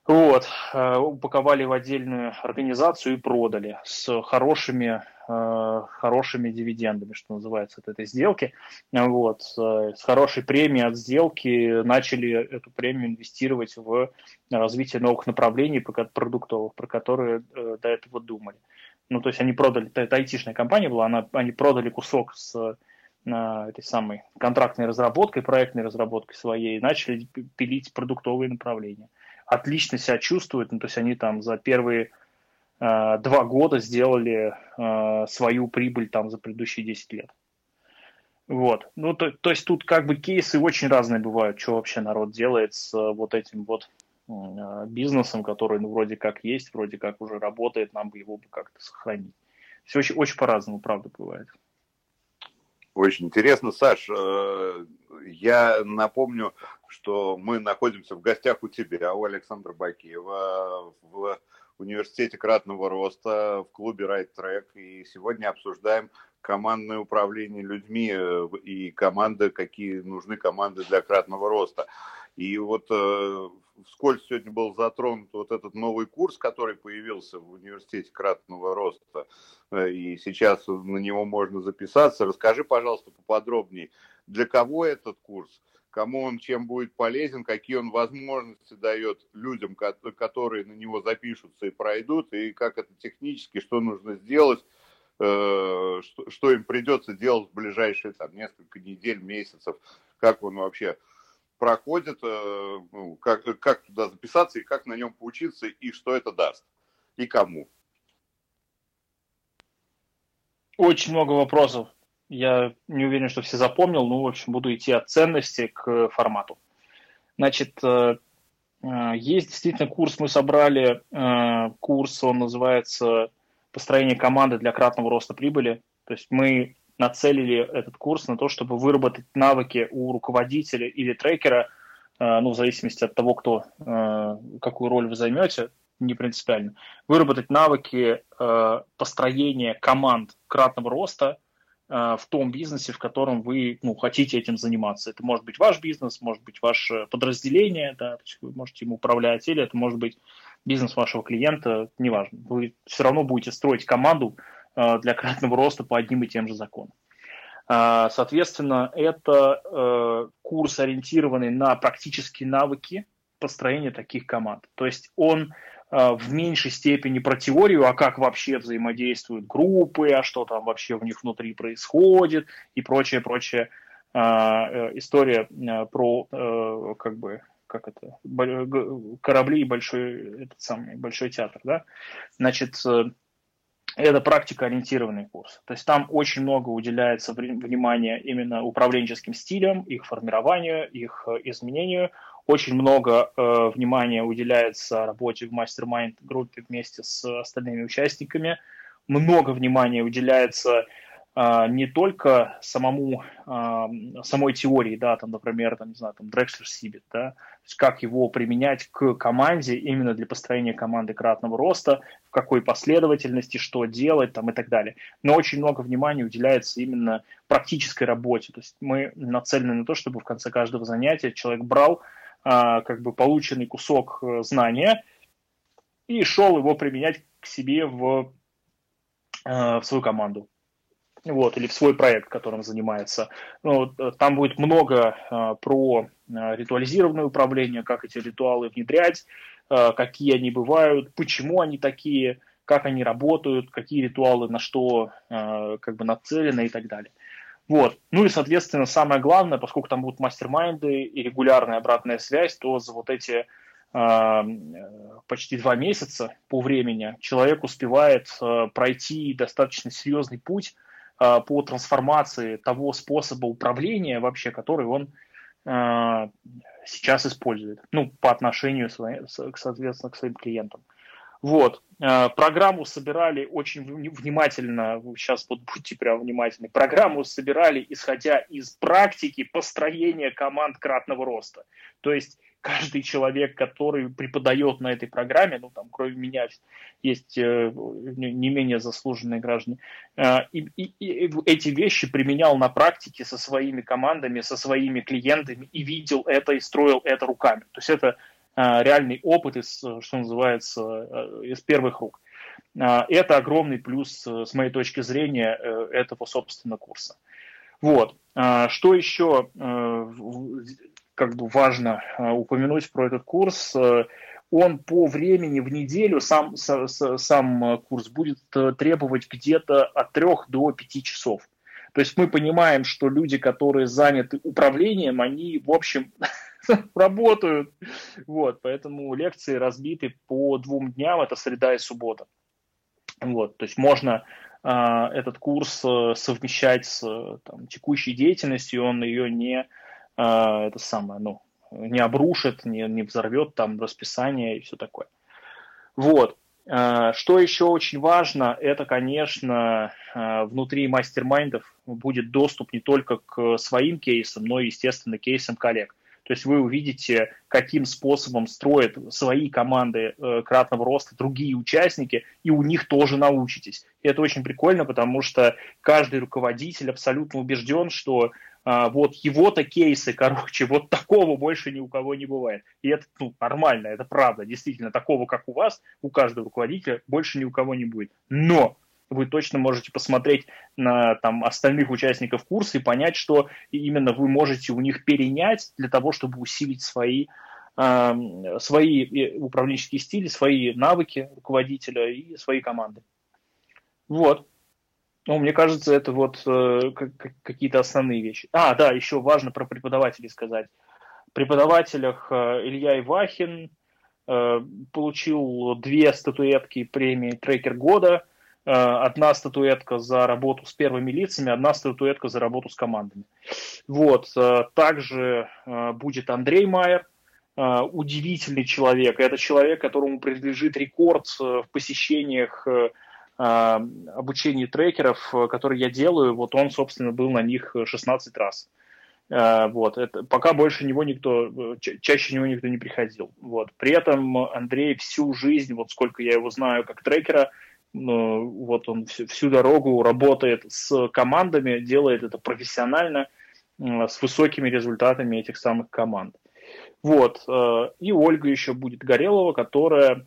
Вот, э, упаковали в отдельную организацию и продали с хорошими, э, хорошими дивидендами, что называется, от этой сделки. Вот, э, с хорошей премией от сделки начали эту премию инвестировать в развитие новых направлений продуктовых, про которые до этого думали. Ну, то есть они продали, это айтишная компания была, она, они продали кусок с этой самой контрактной разработкой, проектной разработкой своей, начали пилить продуктовые направления. Отлично себя чувствуют, ну, то есть они там за первые э, два года сделали э, свою прибыль там за предыдущие 10 лет. Вот. Ну, то, то есть тут как бы кейсы очень разные бывают, что вообще народ делает с э, вот этим вот э, бизнесом, который ну, вроде как есть, вроде как уже работает, нам бы его бы как-то сохранить. Все очень, очень по-разному, правда, бывает. Очень интересно, Саш. Э, я напомню, что мы находимся в гостях у тебя, у Александра Бакиева, в университете кратного роста, в клубе Right Track. И сегодня обсуждаем командное управление людьми э, и команды, какие нужны команды для кратного роста. И вот э, вскользь сегодня был затронут вот этот новый курс, который появился в университете кратного роста, э, и сейчас на него можно записаться. Расскажи, пожалуйста, поподробнее, для кого этот курс, кому он чем будет полезен, какие он возможности дает людям, которые на него запишутся и пройдут, и как это технически, что нужно сделать, Э, что, что им придется делать в ближайшие там, несколько недель, месяцев, как он вообще проходит, э, ну, как, как туда записаться и как на нем поучиться, и что это даст, и кому. Очень много вопросов. Я не уверен, что все запомнил, но, в общем, буду идти от ценности к формату. Значит, э, есть действительно курс, мы собрали курс, он называется построение команды для кратного роста прибыли. То есть мы нацелили этот курс на то, чтобы выработать навыки у руководителя или трекера, э, ну, в зависимости от того, кто, э, какую роль вы займете, не принципиально, выработать навыки э, построения команд кратного роста в том бизнесе, в котором вы ну, хотите этим заниматься. Это может быть ваш бизнес, может быть ваше подразделение, да, то есть вы можете им управлять, или это может быть бизнес вашего клиента, неважно, вы все равно будете строить команду для кратного роста по одним и тем же законам. Э, соответственно, это э, курс, ориентированный на практические навыки построения таких команд. То есть он в меньшей степени про теорию, а как вообще взаимодействуют группы, а что там вообще в них внутри происходит и прочее, прочее. История про как бы как это, корабли и большой, этот самый, большой театр, да, значит, э, это практика-ориентированный курс. То есть там очень много уделяется внимания именно управленческим стилям, их формированию, их э, изменению. Очень много э, внимания уделяется работе в мастер-майнд группе вместе с остальными участниками. Много внимания уделяется а, не только самому, а, самой теории, да, там, например, там, не знаю, там, Drexler Сибит, да, то есть как его применять к команде именно для построения команды кратного роста, в какой последовательности, что делать там, и так далее. Но очень много внимания уделяется именно практической работе. То есть мы нацелены на то, чтобы в конце каждого занятия человек брал а, как бы полученный кусок э, знания и шел его применять к себе в, в свою команду вот, или в свой проект, которым занимается. Ну, э, там будет много э, про э, ритуализированное управление, как эти ритуалы внедрять, э, какие они бывают, почему они такие, как они работают, какие ритуалы на что э, как бы нацелены и так далее. Вот. Ну и, соответственно, самое главное, поскольку там будут мастер-майнды и регулярная обратная связь, то за вот эти э, почти два месяца по времени человек успевает э, пройти достаточно серьезный путь по трансформации того способа управления вообще, который он э, сейчас использует, ну, по отношению, соответственно, к своим клиентам. Вот. Э, программу собирали очень внимательно, сейчас вот будьте прям внимательны, программу собирали, исходя из практики построения команд кратного роста. То есть каждый человек, который преподает на этой программе, ну там кроме меня есть э, не менее заслуженные граждане, э, и, и, и эти вещи применял на практике со своими командами, со своими клиентами и видел это и строил это руками. То есть это э, реальный опыт из, что называется, из первых рук. Это огромный плюс, с моей точки зрения, этого, собственно, курса. Вот. Что еще как бы важно э, упомянуть про этот курс. Э, он по времени в неделю, сам, сам э, курс будет требовать где-то от 3 до 5 часов. То есть мы понимаем, что люди, которые заняты управлением, они, в общем, (laughs) работают. Вот, поэтому лекции разбиты по двум дням, это среда и суббота. Вот, то есть можно э, этот курс совмещать с там, текущей деятельностью, он ее не это самое, ну, не обрушит, не, не взорвет там расписание и все такое. Вот. А, что еще очень важно, это, конечно, а, внутри мастер-майндов будет доступ не только к своим кейсам, но и, естественно, кейсам коллег. То есть вы увидите, каким способом строят свои команды э, кратного роста другие участники, и у них тоже научитесь. И это очень прикольно, потому что каждый руководитель абсолютно убежден, что а, вот его-то кейсы, короче, вот такого больше ни у кого не бывает. И это ну, нормально, это правда, действительно, такого, как у вас, у каждого руководителя, больше ни у кого не будет. Но вы точно можете посмотреть на там, остальных участников курса и понять, что именно вы можете у них перенять для того, чтобы усилить свои, э, свои управленческие стили, свои навыки руководителя и свои команды. Вот. Ну, мне кажется, это вот э, какие-то основные вещи. А, да, еще важно про преподавателей сказать. Преподавателях э, Илья Ивахин э, получил две статуэтки премии «Трекер года», э, одна статуэтка за работу с первыми лицами, одна статуэтка за работу с командами. Вот. Э, также э, будет Андрей Майер, э, удивительный человек. Это человек, которому принадлежит рекорд в посещениях а, обучении трекеров, которые я делаю, вот он, собственно, был на них 16 раз. А, вот, это, пока больше него никто, ча чаще него никто не приходил. Вот. При этом Андрей всю жизнь, вот сколько я его знаю как трекера, ну, вот он всю, всю дорогу работает с командами, делает это профессионально, с высокими результатами этих самых команд. Вот. Э, и Ольга еще будет Горелова, которая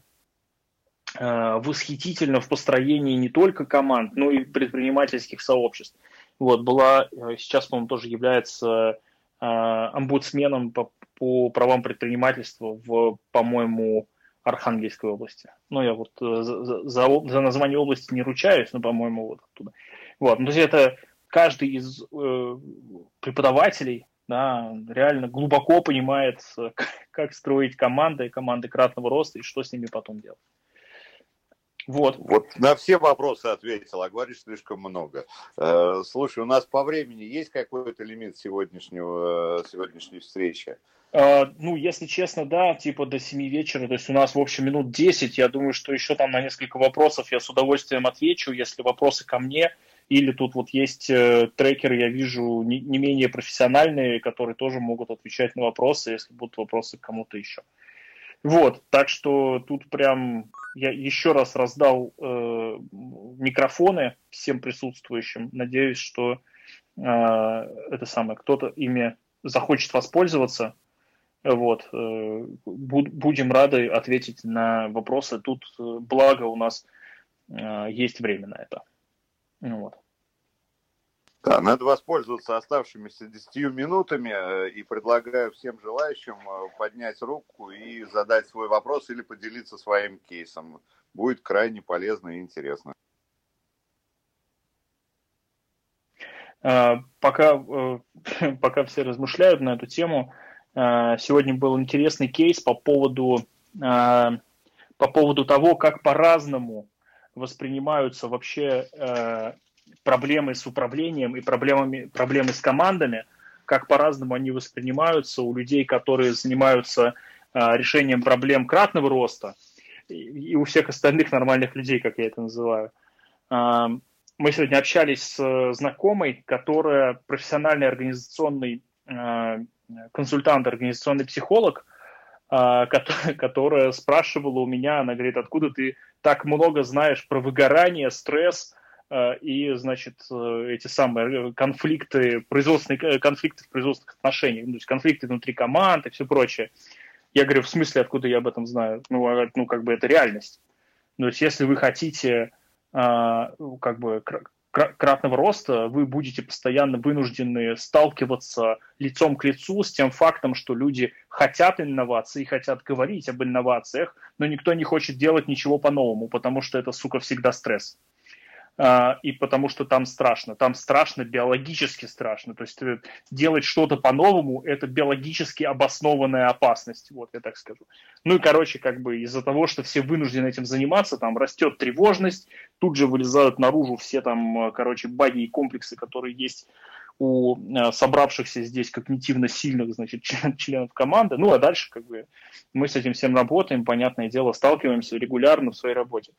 восхитительно в построении не только команд, но и предпринимательских сообществ. Вот, была, э, сейчас, по-моему, тоже является э, омбудсменом по, по правам предпринимательства в, по-моему, Архангельской области. Ну, я вот за, за, за название области не ручаюсь, но, по-моему, вот оттуда. Вот, ну, то есть это каждый из э, преподавателей да, реально глубоко понимает, (laughs) как строить команды, команды кратного роста и что с ними потом делать. Вот. Вот на все вопросы ответил, а говоришь слишком много. Э, слушай, у нас по времени есть какой-то лимит сегодняшнего, сегодняшней встречи? Uh, ну, если честно, да, типа до 7 вечера, то есть у нас в общем минут 10, я думаю, что еще там на несколько вопросов я с удовольствием отвечу, если вопросы ко мне, или тут вот есть э, трекеры, я вижу, не, не менее профессиональные, которые тоже могут отвечать на вопросы, если будут вопросы к кому-то еще. Вот, так что тут прям я еще раз раздал э, микрофоны всем присутствующим. Надеюсь, что э, это самое, кто-то ими захочет воспользоваться. Вот, э, будем рады ответить на вопросы. Тут, э, благо, у нас э, есть время на это. Ну вот. Да, надо воспользоваться оставшимися 10 минутами э, и предлагаю всем желающим э, поднять руку и задать свой вопрос или поделиться своим кейсом. Будет крайне полезно и интересно. Э, пока, (laughs) пока все размышляют на эту тему, сегодня был интересный кейс по поводу, по поводу того, как по-разному воспринимаются вообще проблемы с управлением и проблемами, проблемы с командами, как по-разному они воспринимаются у людей, которые занимаются а, решением проблем кратного роста, и, у всех остальных нормальных людей, как я это называю. А, мы сегодня общались с знакомой, которая профессиональный организационный а, консультант, организационный психолог, которая, спрашивала у меня, она говорит, откуда ты так много знаешь про выгорание, стресс, Э, и, значит, э, эти самые конфликты, производственные конфликты в производственных отношениях, ну, то есть конфликты внутри команд и все прочее. Я говорю, в смысле, откуда я об этом знаю? Ну, а, ну как бы это реальность. То есть если вы хотите а, как бы кратного роста, вы будете постоянно вынуждены сталкиваться лицом к лицу с тем фактом, что люди хотят инноваций, хотят говорить об инновациях, но никто не хочет делать ничего по-новому, потому что это, сука, всегда стресс. А, и потому что там страшно. Там страшно, биологически страшно. То есть э, делать что-то по-новому – это биологически обоснованная опасность, вот я так скажу. Ну и, короче, как бы из-за того, что все вынуждены этим заниматься, там растет тревожность, тут же вылезают наружу все там, э, короче, баги и комплексы, которые есть у э, собравшихся здесь когнитивно сильных, значит, (laughs) членов команды. Ну, а дальше, как бы, мы с этим всем работаем, понятное дело, сталкиваемся регулярно в своей работе.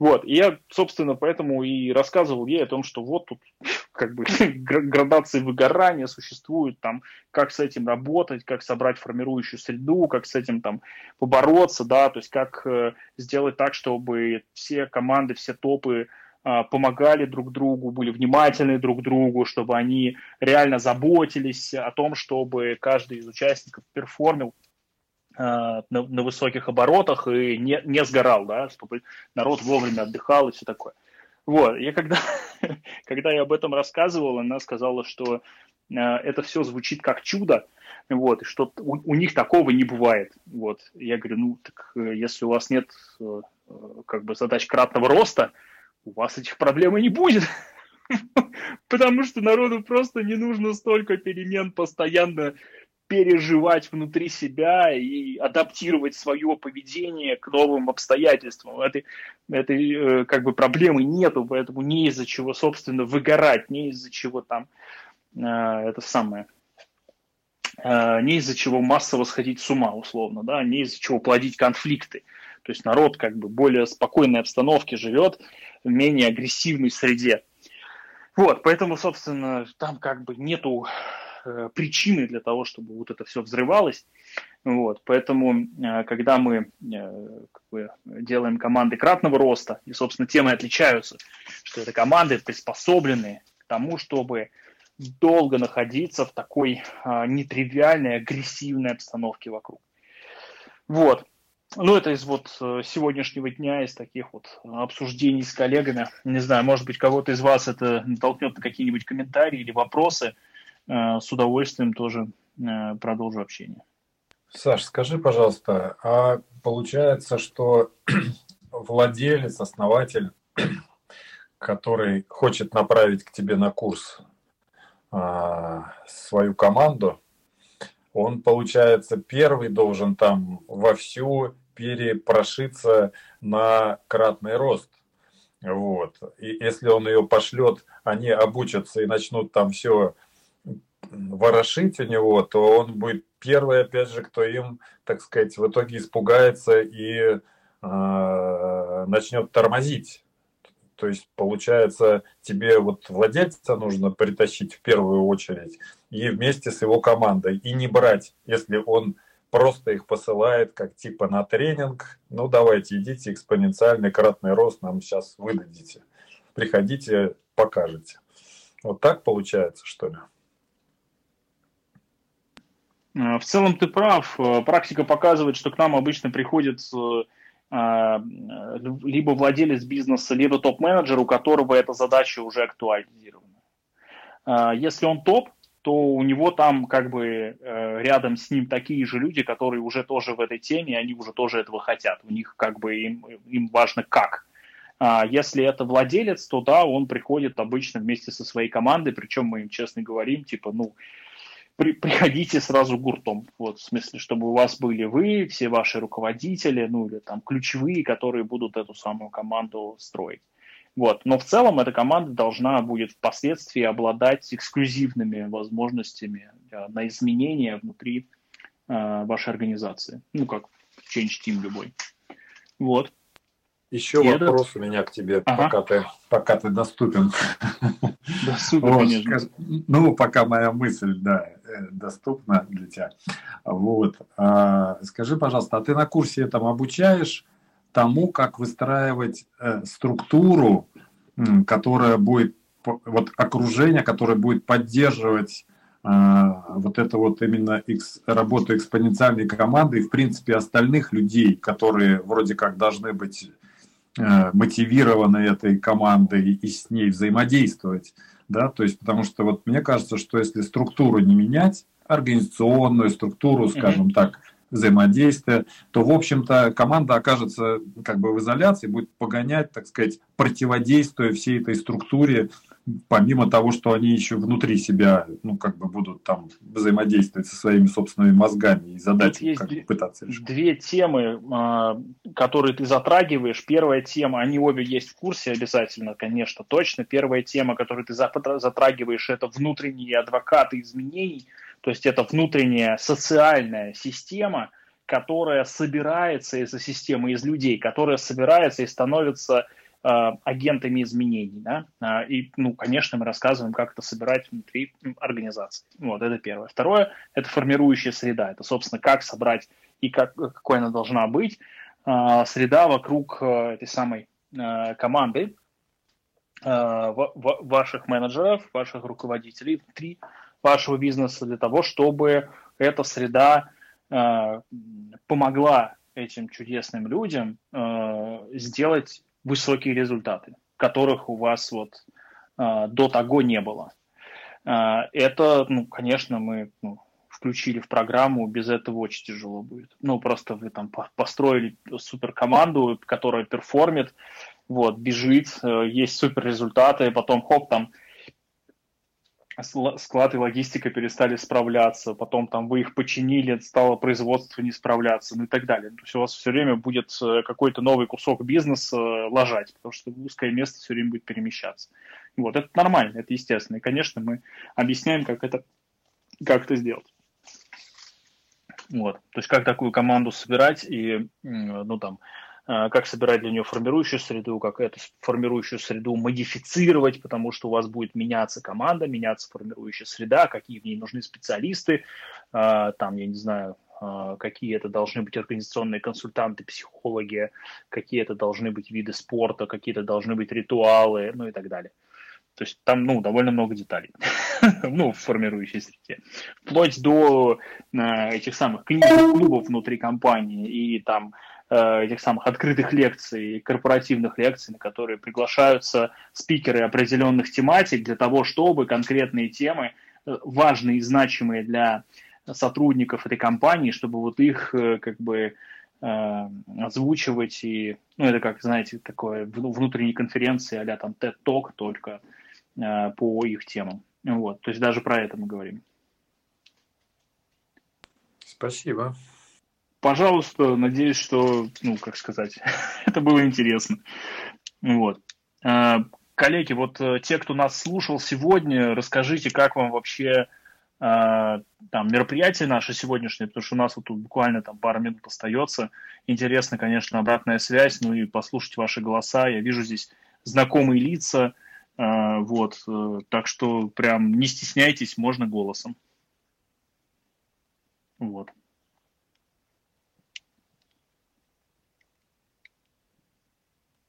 Вот, и я, собственно, поэтому и рассказывал ей о том, что вот тут (laughs) как бы (laughs) градации выгорания существуют, там, как с этим работать, как собрать формирующую среду, как с этим там побороться, да, то есть как э, сделать так, чтобы все команды, все топы э, помогали друг другу, были внимательны друг другу, чтобы они реально заботились о том, чтобы каждый из участников перформил на, на высоких оборотах и не, не сгорал, да, чтобы народ вовремя отдыхал и все такое. Вот, я когда, (laughs) когда я об этом рассказывал, она сказала, что э, это все звучит как чудо, вот, и что у, у них такого не бывает. Вот, я говорю, ну, так э, если у вас нет э, э, как бы задач кратного роста, у вас этих проблем и не будет. (laughs) Потому что народу просто не нужно столько перемен постоянно переживать внутри себя и адаптировать свое поведение к новым обстоятельствам. Этой, этой э, как бы проблемы нету, поэтому не из-за чего, собственно, выгорать, не из-за чего там э, это самое, э, не из-за чего массово сходить с ума, условно, да, не из-за чего плодить конфликты. То есть народ как бы более спокойной обстановке живет, в менее агрессивной среде. Вот, поэтому, собственно, там как бы нету причины для того, чтобы вот это все взрывалось. Вот, поэтому, э, когда мы э, как бы, делаем команды кратного роста, и, собственно, темы отличаются, что это команды приспособленные к тому, чтобы долго находиться в такой а, нетривиальной, агрессивной обстановке вокруг. Вот. Ну, это из вот сегодняшнего дня, из таких вот обсуждений с коллегами. Не знаю, может быть, кого-то из вас это натолкнет на какие-нибудь комментарии или вопросы – Э, с удовольствием тоже э, продолжу общение. Саш, скажи, пожалуйста, а получается, что (clears throat) владелец, основатель, (clears throat) который хочет направить к тебе на курс а, свою команду, он, получается, первый должен там вовсю перепрошиться на кратный рост. Вот. И если он ее пошлет, они обучатся и начнут там все ворошить у него, то он будет первый, опять же, кто им, так сказать, в итоге испугается и э, начнет тормозить. То есть, получается, тебе вот владельца нужно притащить в первую очередь и вместе с его командой. И не брать, если он просто их посылает как типа на тренинг. Ну, давайте, идите, экспоненциальный кратный рост нам сейчас выдадите. Приходите, покажете. Вот так получается, что ли? Э, в целом ты прав. Э, практика показывает, что к нам обычно приходит э, либо владелец бизнеса, либо топ-менеджер, у которого эта задача уже актуализирована. Если он топ, то у него там как бы рядом с ним такие же люди, которые уже тоже в этой теме, они уже тоже этого хотят. У них как бы им, им важно как. Если это владелец, то да, он приходит обычно вместе со своей командой, причем мы им честно говорим, типа, ну, при, приходите сразу гуртом. Вот, в смысле, чтобы у вас были вы, все ваши руководители, ну или там ключевые, которые будут эту самую команду строить. Вот. Но в целом эта команда должна будет впоследствии обладать эксклюзивными возможностями на изменения внутри э, вашей организации. Ну, как Change Team любой. Вот. Еще и вопрос у меня к тебе, ага. пока, ты, пока ты доступен. Доступен, вот, конечно. Ну, пока моя мысль, да, э, доступна для тебя. Вот. А, скажи, пожалуйста, а ты на курсе этом обучаешь тому, как выстраивать э, структуру, которая будет, вот окружение, которое будет поддерживать а, вот это вот именно экс, работу экспоненциальной команды и, в принципе, остальных людей, которые вроде как должны быть мотивированы этой командой и с ней взаимодействовать. Да? То есть, потому что вот мне кажется, что если структуру не менять, организационную структуру, скажем mm-hmm. так, взаимодействия, то, в общем-то, команда окажется как бы в изоляции, будет погонять, так сказать, противодействуя всей этой структуре помимо того, что они еще внутри себя, ну, как бы будут там взаимодействовать со своими собственными мозгами и задачами как бы, пытаться решить. Две темы, а, которые ты затрагиваешь. Первая тема, они обе есть в курсе обязательно, конечно, точно. Первая тема, которую ты затрагиваешь, это внутренние адвокаты изменений, то есть это внутренняя социальная система, которая собирается из системы, из людей, которая собирается и становится агентами изменений, да, и, ну, конечно, мы рассказываем, как это собирать внутри организации. Вот, это первое. Второе – это формирующая среда, это, собственно, как собрать и как, какой она должна быть, среда вокруг этой самой команды, ваших менеджеров, ваших руководителей внутри вашего бизнеса для того, чтобы эта среда помогла этим чудесным людям э, сделать высокие результаты, которых у вас вот э, до того не было. Э, это, ну, конечно, мы ну, включили в программу, без этого очень тяжело будет. Ну, просто вы там построили суперкоманду, которая перформит, вот, бежит, э, есть супер результаты, потом хоп, там склад и логистика перестали справляться, потом там вы их починили, стало производство не справляться, ну и так далее. То есть у вас все время будет э, какой-то новый кусок бизнеса э, ложать, потому что узкое место все время будет перемещаться. Вот, это нормально, это естественно. И, конечно, мы объясняем, как это, как это сделать. Вот, то есть как такую команду собирать и, ну там, как собирать для нее формирующую среду, как эту формирующую среду модифицировать, потому что у вас будет меняться команда, меняться формирующая среда, какие в ней нужны специалисты, а, там, я не знаю, а, какие это должны быть организационные консультанты, психологи, какие это должны быть виды спорта, какие это должны быть ритуалы, ну и так далее. То есть там, ну, довольно много деталей, (laughs) ну, в формирующей среде. Вплоть до этих самых книжных клубов внутри компании и там Э, этих самых открытых лекций, корпоративных лекций, на которые приглашаются спикеры определенных тематик для того, чтобы конкретные темы, э, важные и значимые для сотрудников этой компании, чтобы вот их э, как бы озвучивать и, ну, это как, знаете, такое внутренней конференции а там TED Talk только по их темам. Вот, то есть даже про это мы говорим. Спасибо пожалуйста, надеюсь, что, ну, как сказать, (laughs) это было интересно. Вот. А, коллеги, вот э, те, кто нас слушал сегодня, расскажите, как вам вообще а, там мероприятие наше сегодняшнее, потому что у нас вот тут буквально там пару минут остается. Интересно, конечно, обратная связь, ну и послушать ваши голоса. Я вижу здесь знакомые лица, а, вот, э, так что прям не стесняйтесь, можно голосом. Вот.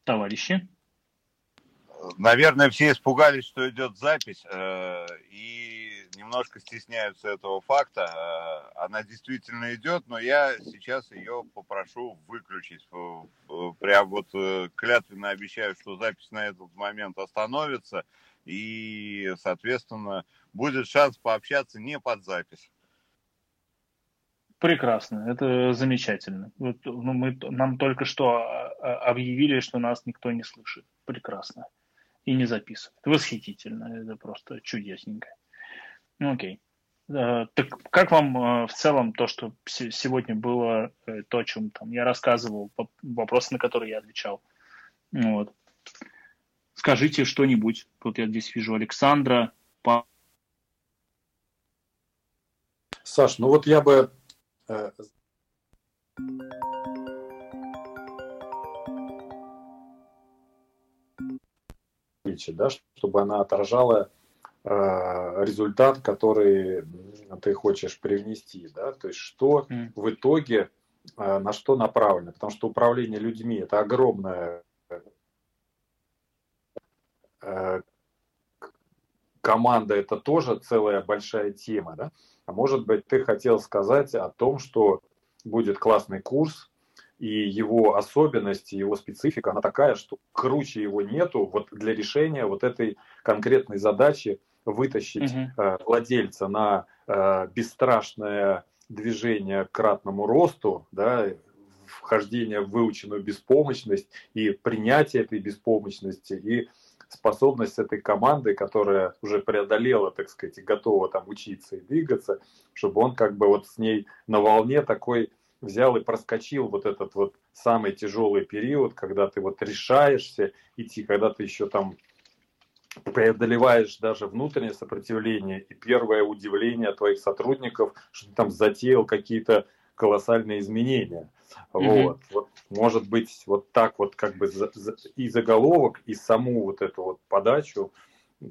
Товарищи? Наверное, все испугались, что идет запись, э, и немножко стесняются этого факта. Э, она действительно идет, но я сейчас ее попрошу выключить. Прям вот э, клятвенно обещаю, что запись на этот момент остановится, и, соответственно, будет шанс пообщаться не под запись. Прекрасно, это замечательно. Вот, ну, мы, нам только что а, а, объявили, что нас никто не слышит. Прекрасно. И не записывает. Восхитительно, это просто чудесненько. Ну, окей. Так как вам э, в целом то, что сегодня было, э, то, о чем там я рассказывал, вопросы, на которые я отвечал? Вот. Скажите что-нибудь. Вот я здесь вижу Александра. Саш, ну вот я бы да, чтобы она отражала э, результат, который ты хочешь привнести, да, то есть что mm. в итоге э, на что направлено, потому что управление людьми это огромная э, команда, это тоже целая большая тема, да, а может быть, ты хотел сказать о том, что будет классный курс, и его особенность, его специфика, она такая, что круче его нету вот для решения вот этой конкретной задачи вытащить угу. э, владельца на э, бесстрашное движение к кратному росту, да, вхождение в выученную беспомощность и принятие этой беспомощности и способность этой команды, которая уже преодолела, так сказать, и готова там учиться и двигаться, чтобы он как бы вот с ней на волне такой взял и проскочил вот этот вот самый тяжелый период, когда ты вот решаешься идти, когда ты еще там преодолеваешь даже внутреннее сопротивление. И первое удивление твоих сотрудников, что ты там затеял какие-то колоссальные изменения. Mm-hmm. Вот. вот, может быть, вот так вот как бы за, за, и заголовок, и саму вот эту вот подачу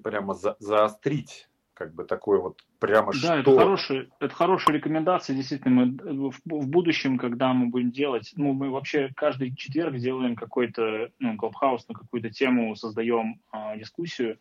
прямо за, заострить как бы такой вот прямо да, что. это хорошая, это хорошая рекомендация, действительно, мы в, в будущем, когда мы будем делать, ну, мы вообще каждый четверг делаем какой-то, ну, клабхаус на какую-то тему, создаем э, дискуссию,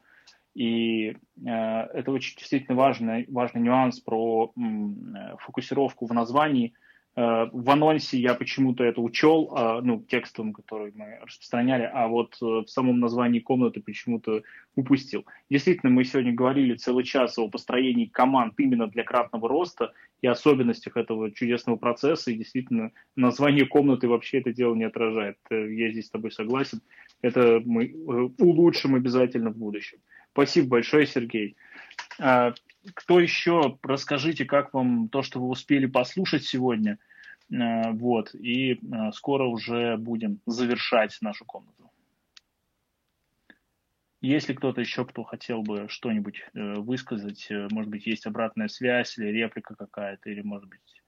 и э, это очень действительно важный, важный нюанс про э, фокусировку в названии – Э, в анонсе я почему-то это учел, а, ну, текстом, который мы распространяли, а вот э, в самом названии комнаты почему-то упустил. Действительно, мы сегодня говорили целый час о построении команд именно для кратного роста и особенностях этого чудесного процесса, и действительно, название комнаты вообще это дело не отражает. Э, я здесь с тобой согласен. Это мы улучшим обязательно в будущем. Спасибо большое, Сергей. Кто еще? Расскажите, как вам то, что вы успели послушать сегодня – Э, вот, и э, скоро уже будем завершать нашу комнату. Если кто-то еще, кто хотел бы что-нибудь э, высказать, может быть, есть обратная связь или реплика какая-то, или, может быть,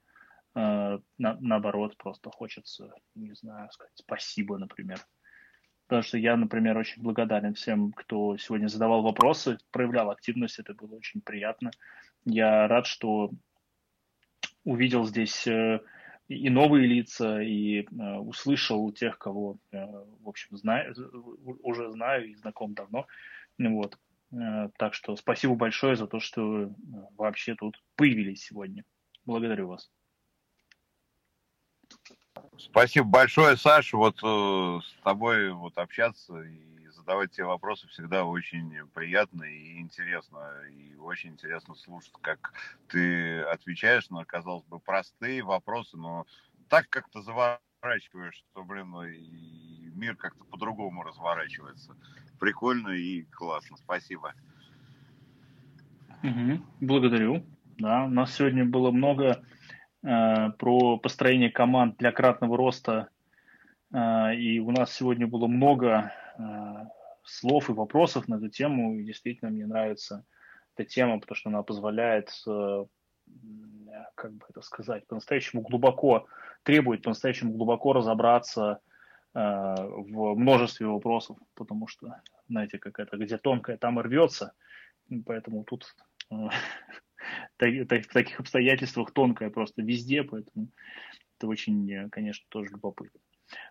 на, наоборот, просто хочется, не знаю, сказать спасибо, например. Потому что я, например, очень благодарен всем, кто сегодня задавал вопросы, проявлял активность, это было очень приятно. Я рад, что увидел здесь и новые лица, и э, услышал тех, кого, э, в общем, знаю, уже знаю и знаком давно. Вот. Э, так что спасибо большое за то, что э, вообще тут появились сегодня. Благодарю вас. Спасибо большое, Саша. Вот э, с тобой вот общаться и задавать тебе вопросы всегда очень приятно и интересно. И очень интересно слушать, как ты отвечаешь на, казалось бы, простые вопросы, но так как-то заворачиваешь, что, блин, ну, и мир как-то по-другому разворачивается. Прикольно и классно. Спасибо. Угу, благодарю. Да, у нас сегодня было много про построение команд для кратного роста, э, и у нас сегодня было много Э, слов и вопросов на эту тему. И действительно, мне нравится эта тема, потому что она позволяет, э, как бы это сказать, по-настоящему глубоко, требует по-настоящему глубоко разобраться э, в множестве вопросов, потому что, знаете, как это, где тонкое, там и рвется. Поэтому тут (laughs) в таких обстоятельствах тонкое просто везде, поэтому это очень, конечно, тоже любопытно.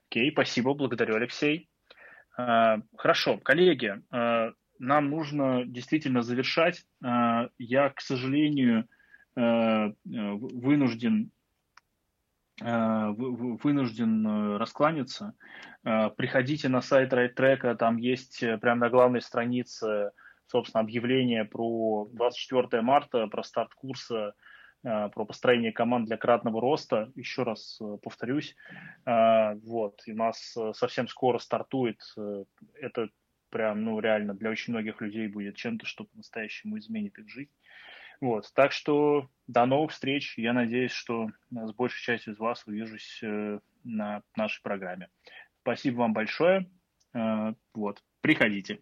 Окей, спасибо, благодарю, Алексей. А, хорошо, коллеги, а, нам нужно действительно завершать. А, я, к сожалению, вынужден вынужден раскланяться. Приходите на сайт RideTrack, там есть э, прямо на главной странице, собственно, объявление про 24 марта, про старт курса Э, про построение команд для кратного роста. Еще раз э, повторюсь, э, вот, и у нас совсем скоро стартует, это прям, ну, реально для очень многих людей будет чем-то, что по-настоящему изменит их жизнь. Вот, так что до новых встреч. Я надеюсь, что с большей частью из вас увижусь на нашей программе. Спасибо вам большое. Вот, приходите.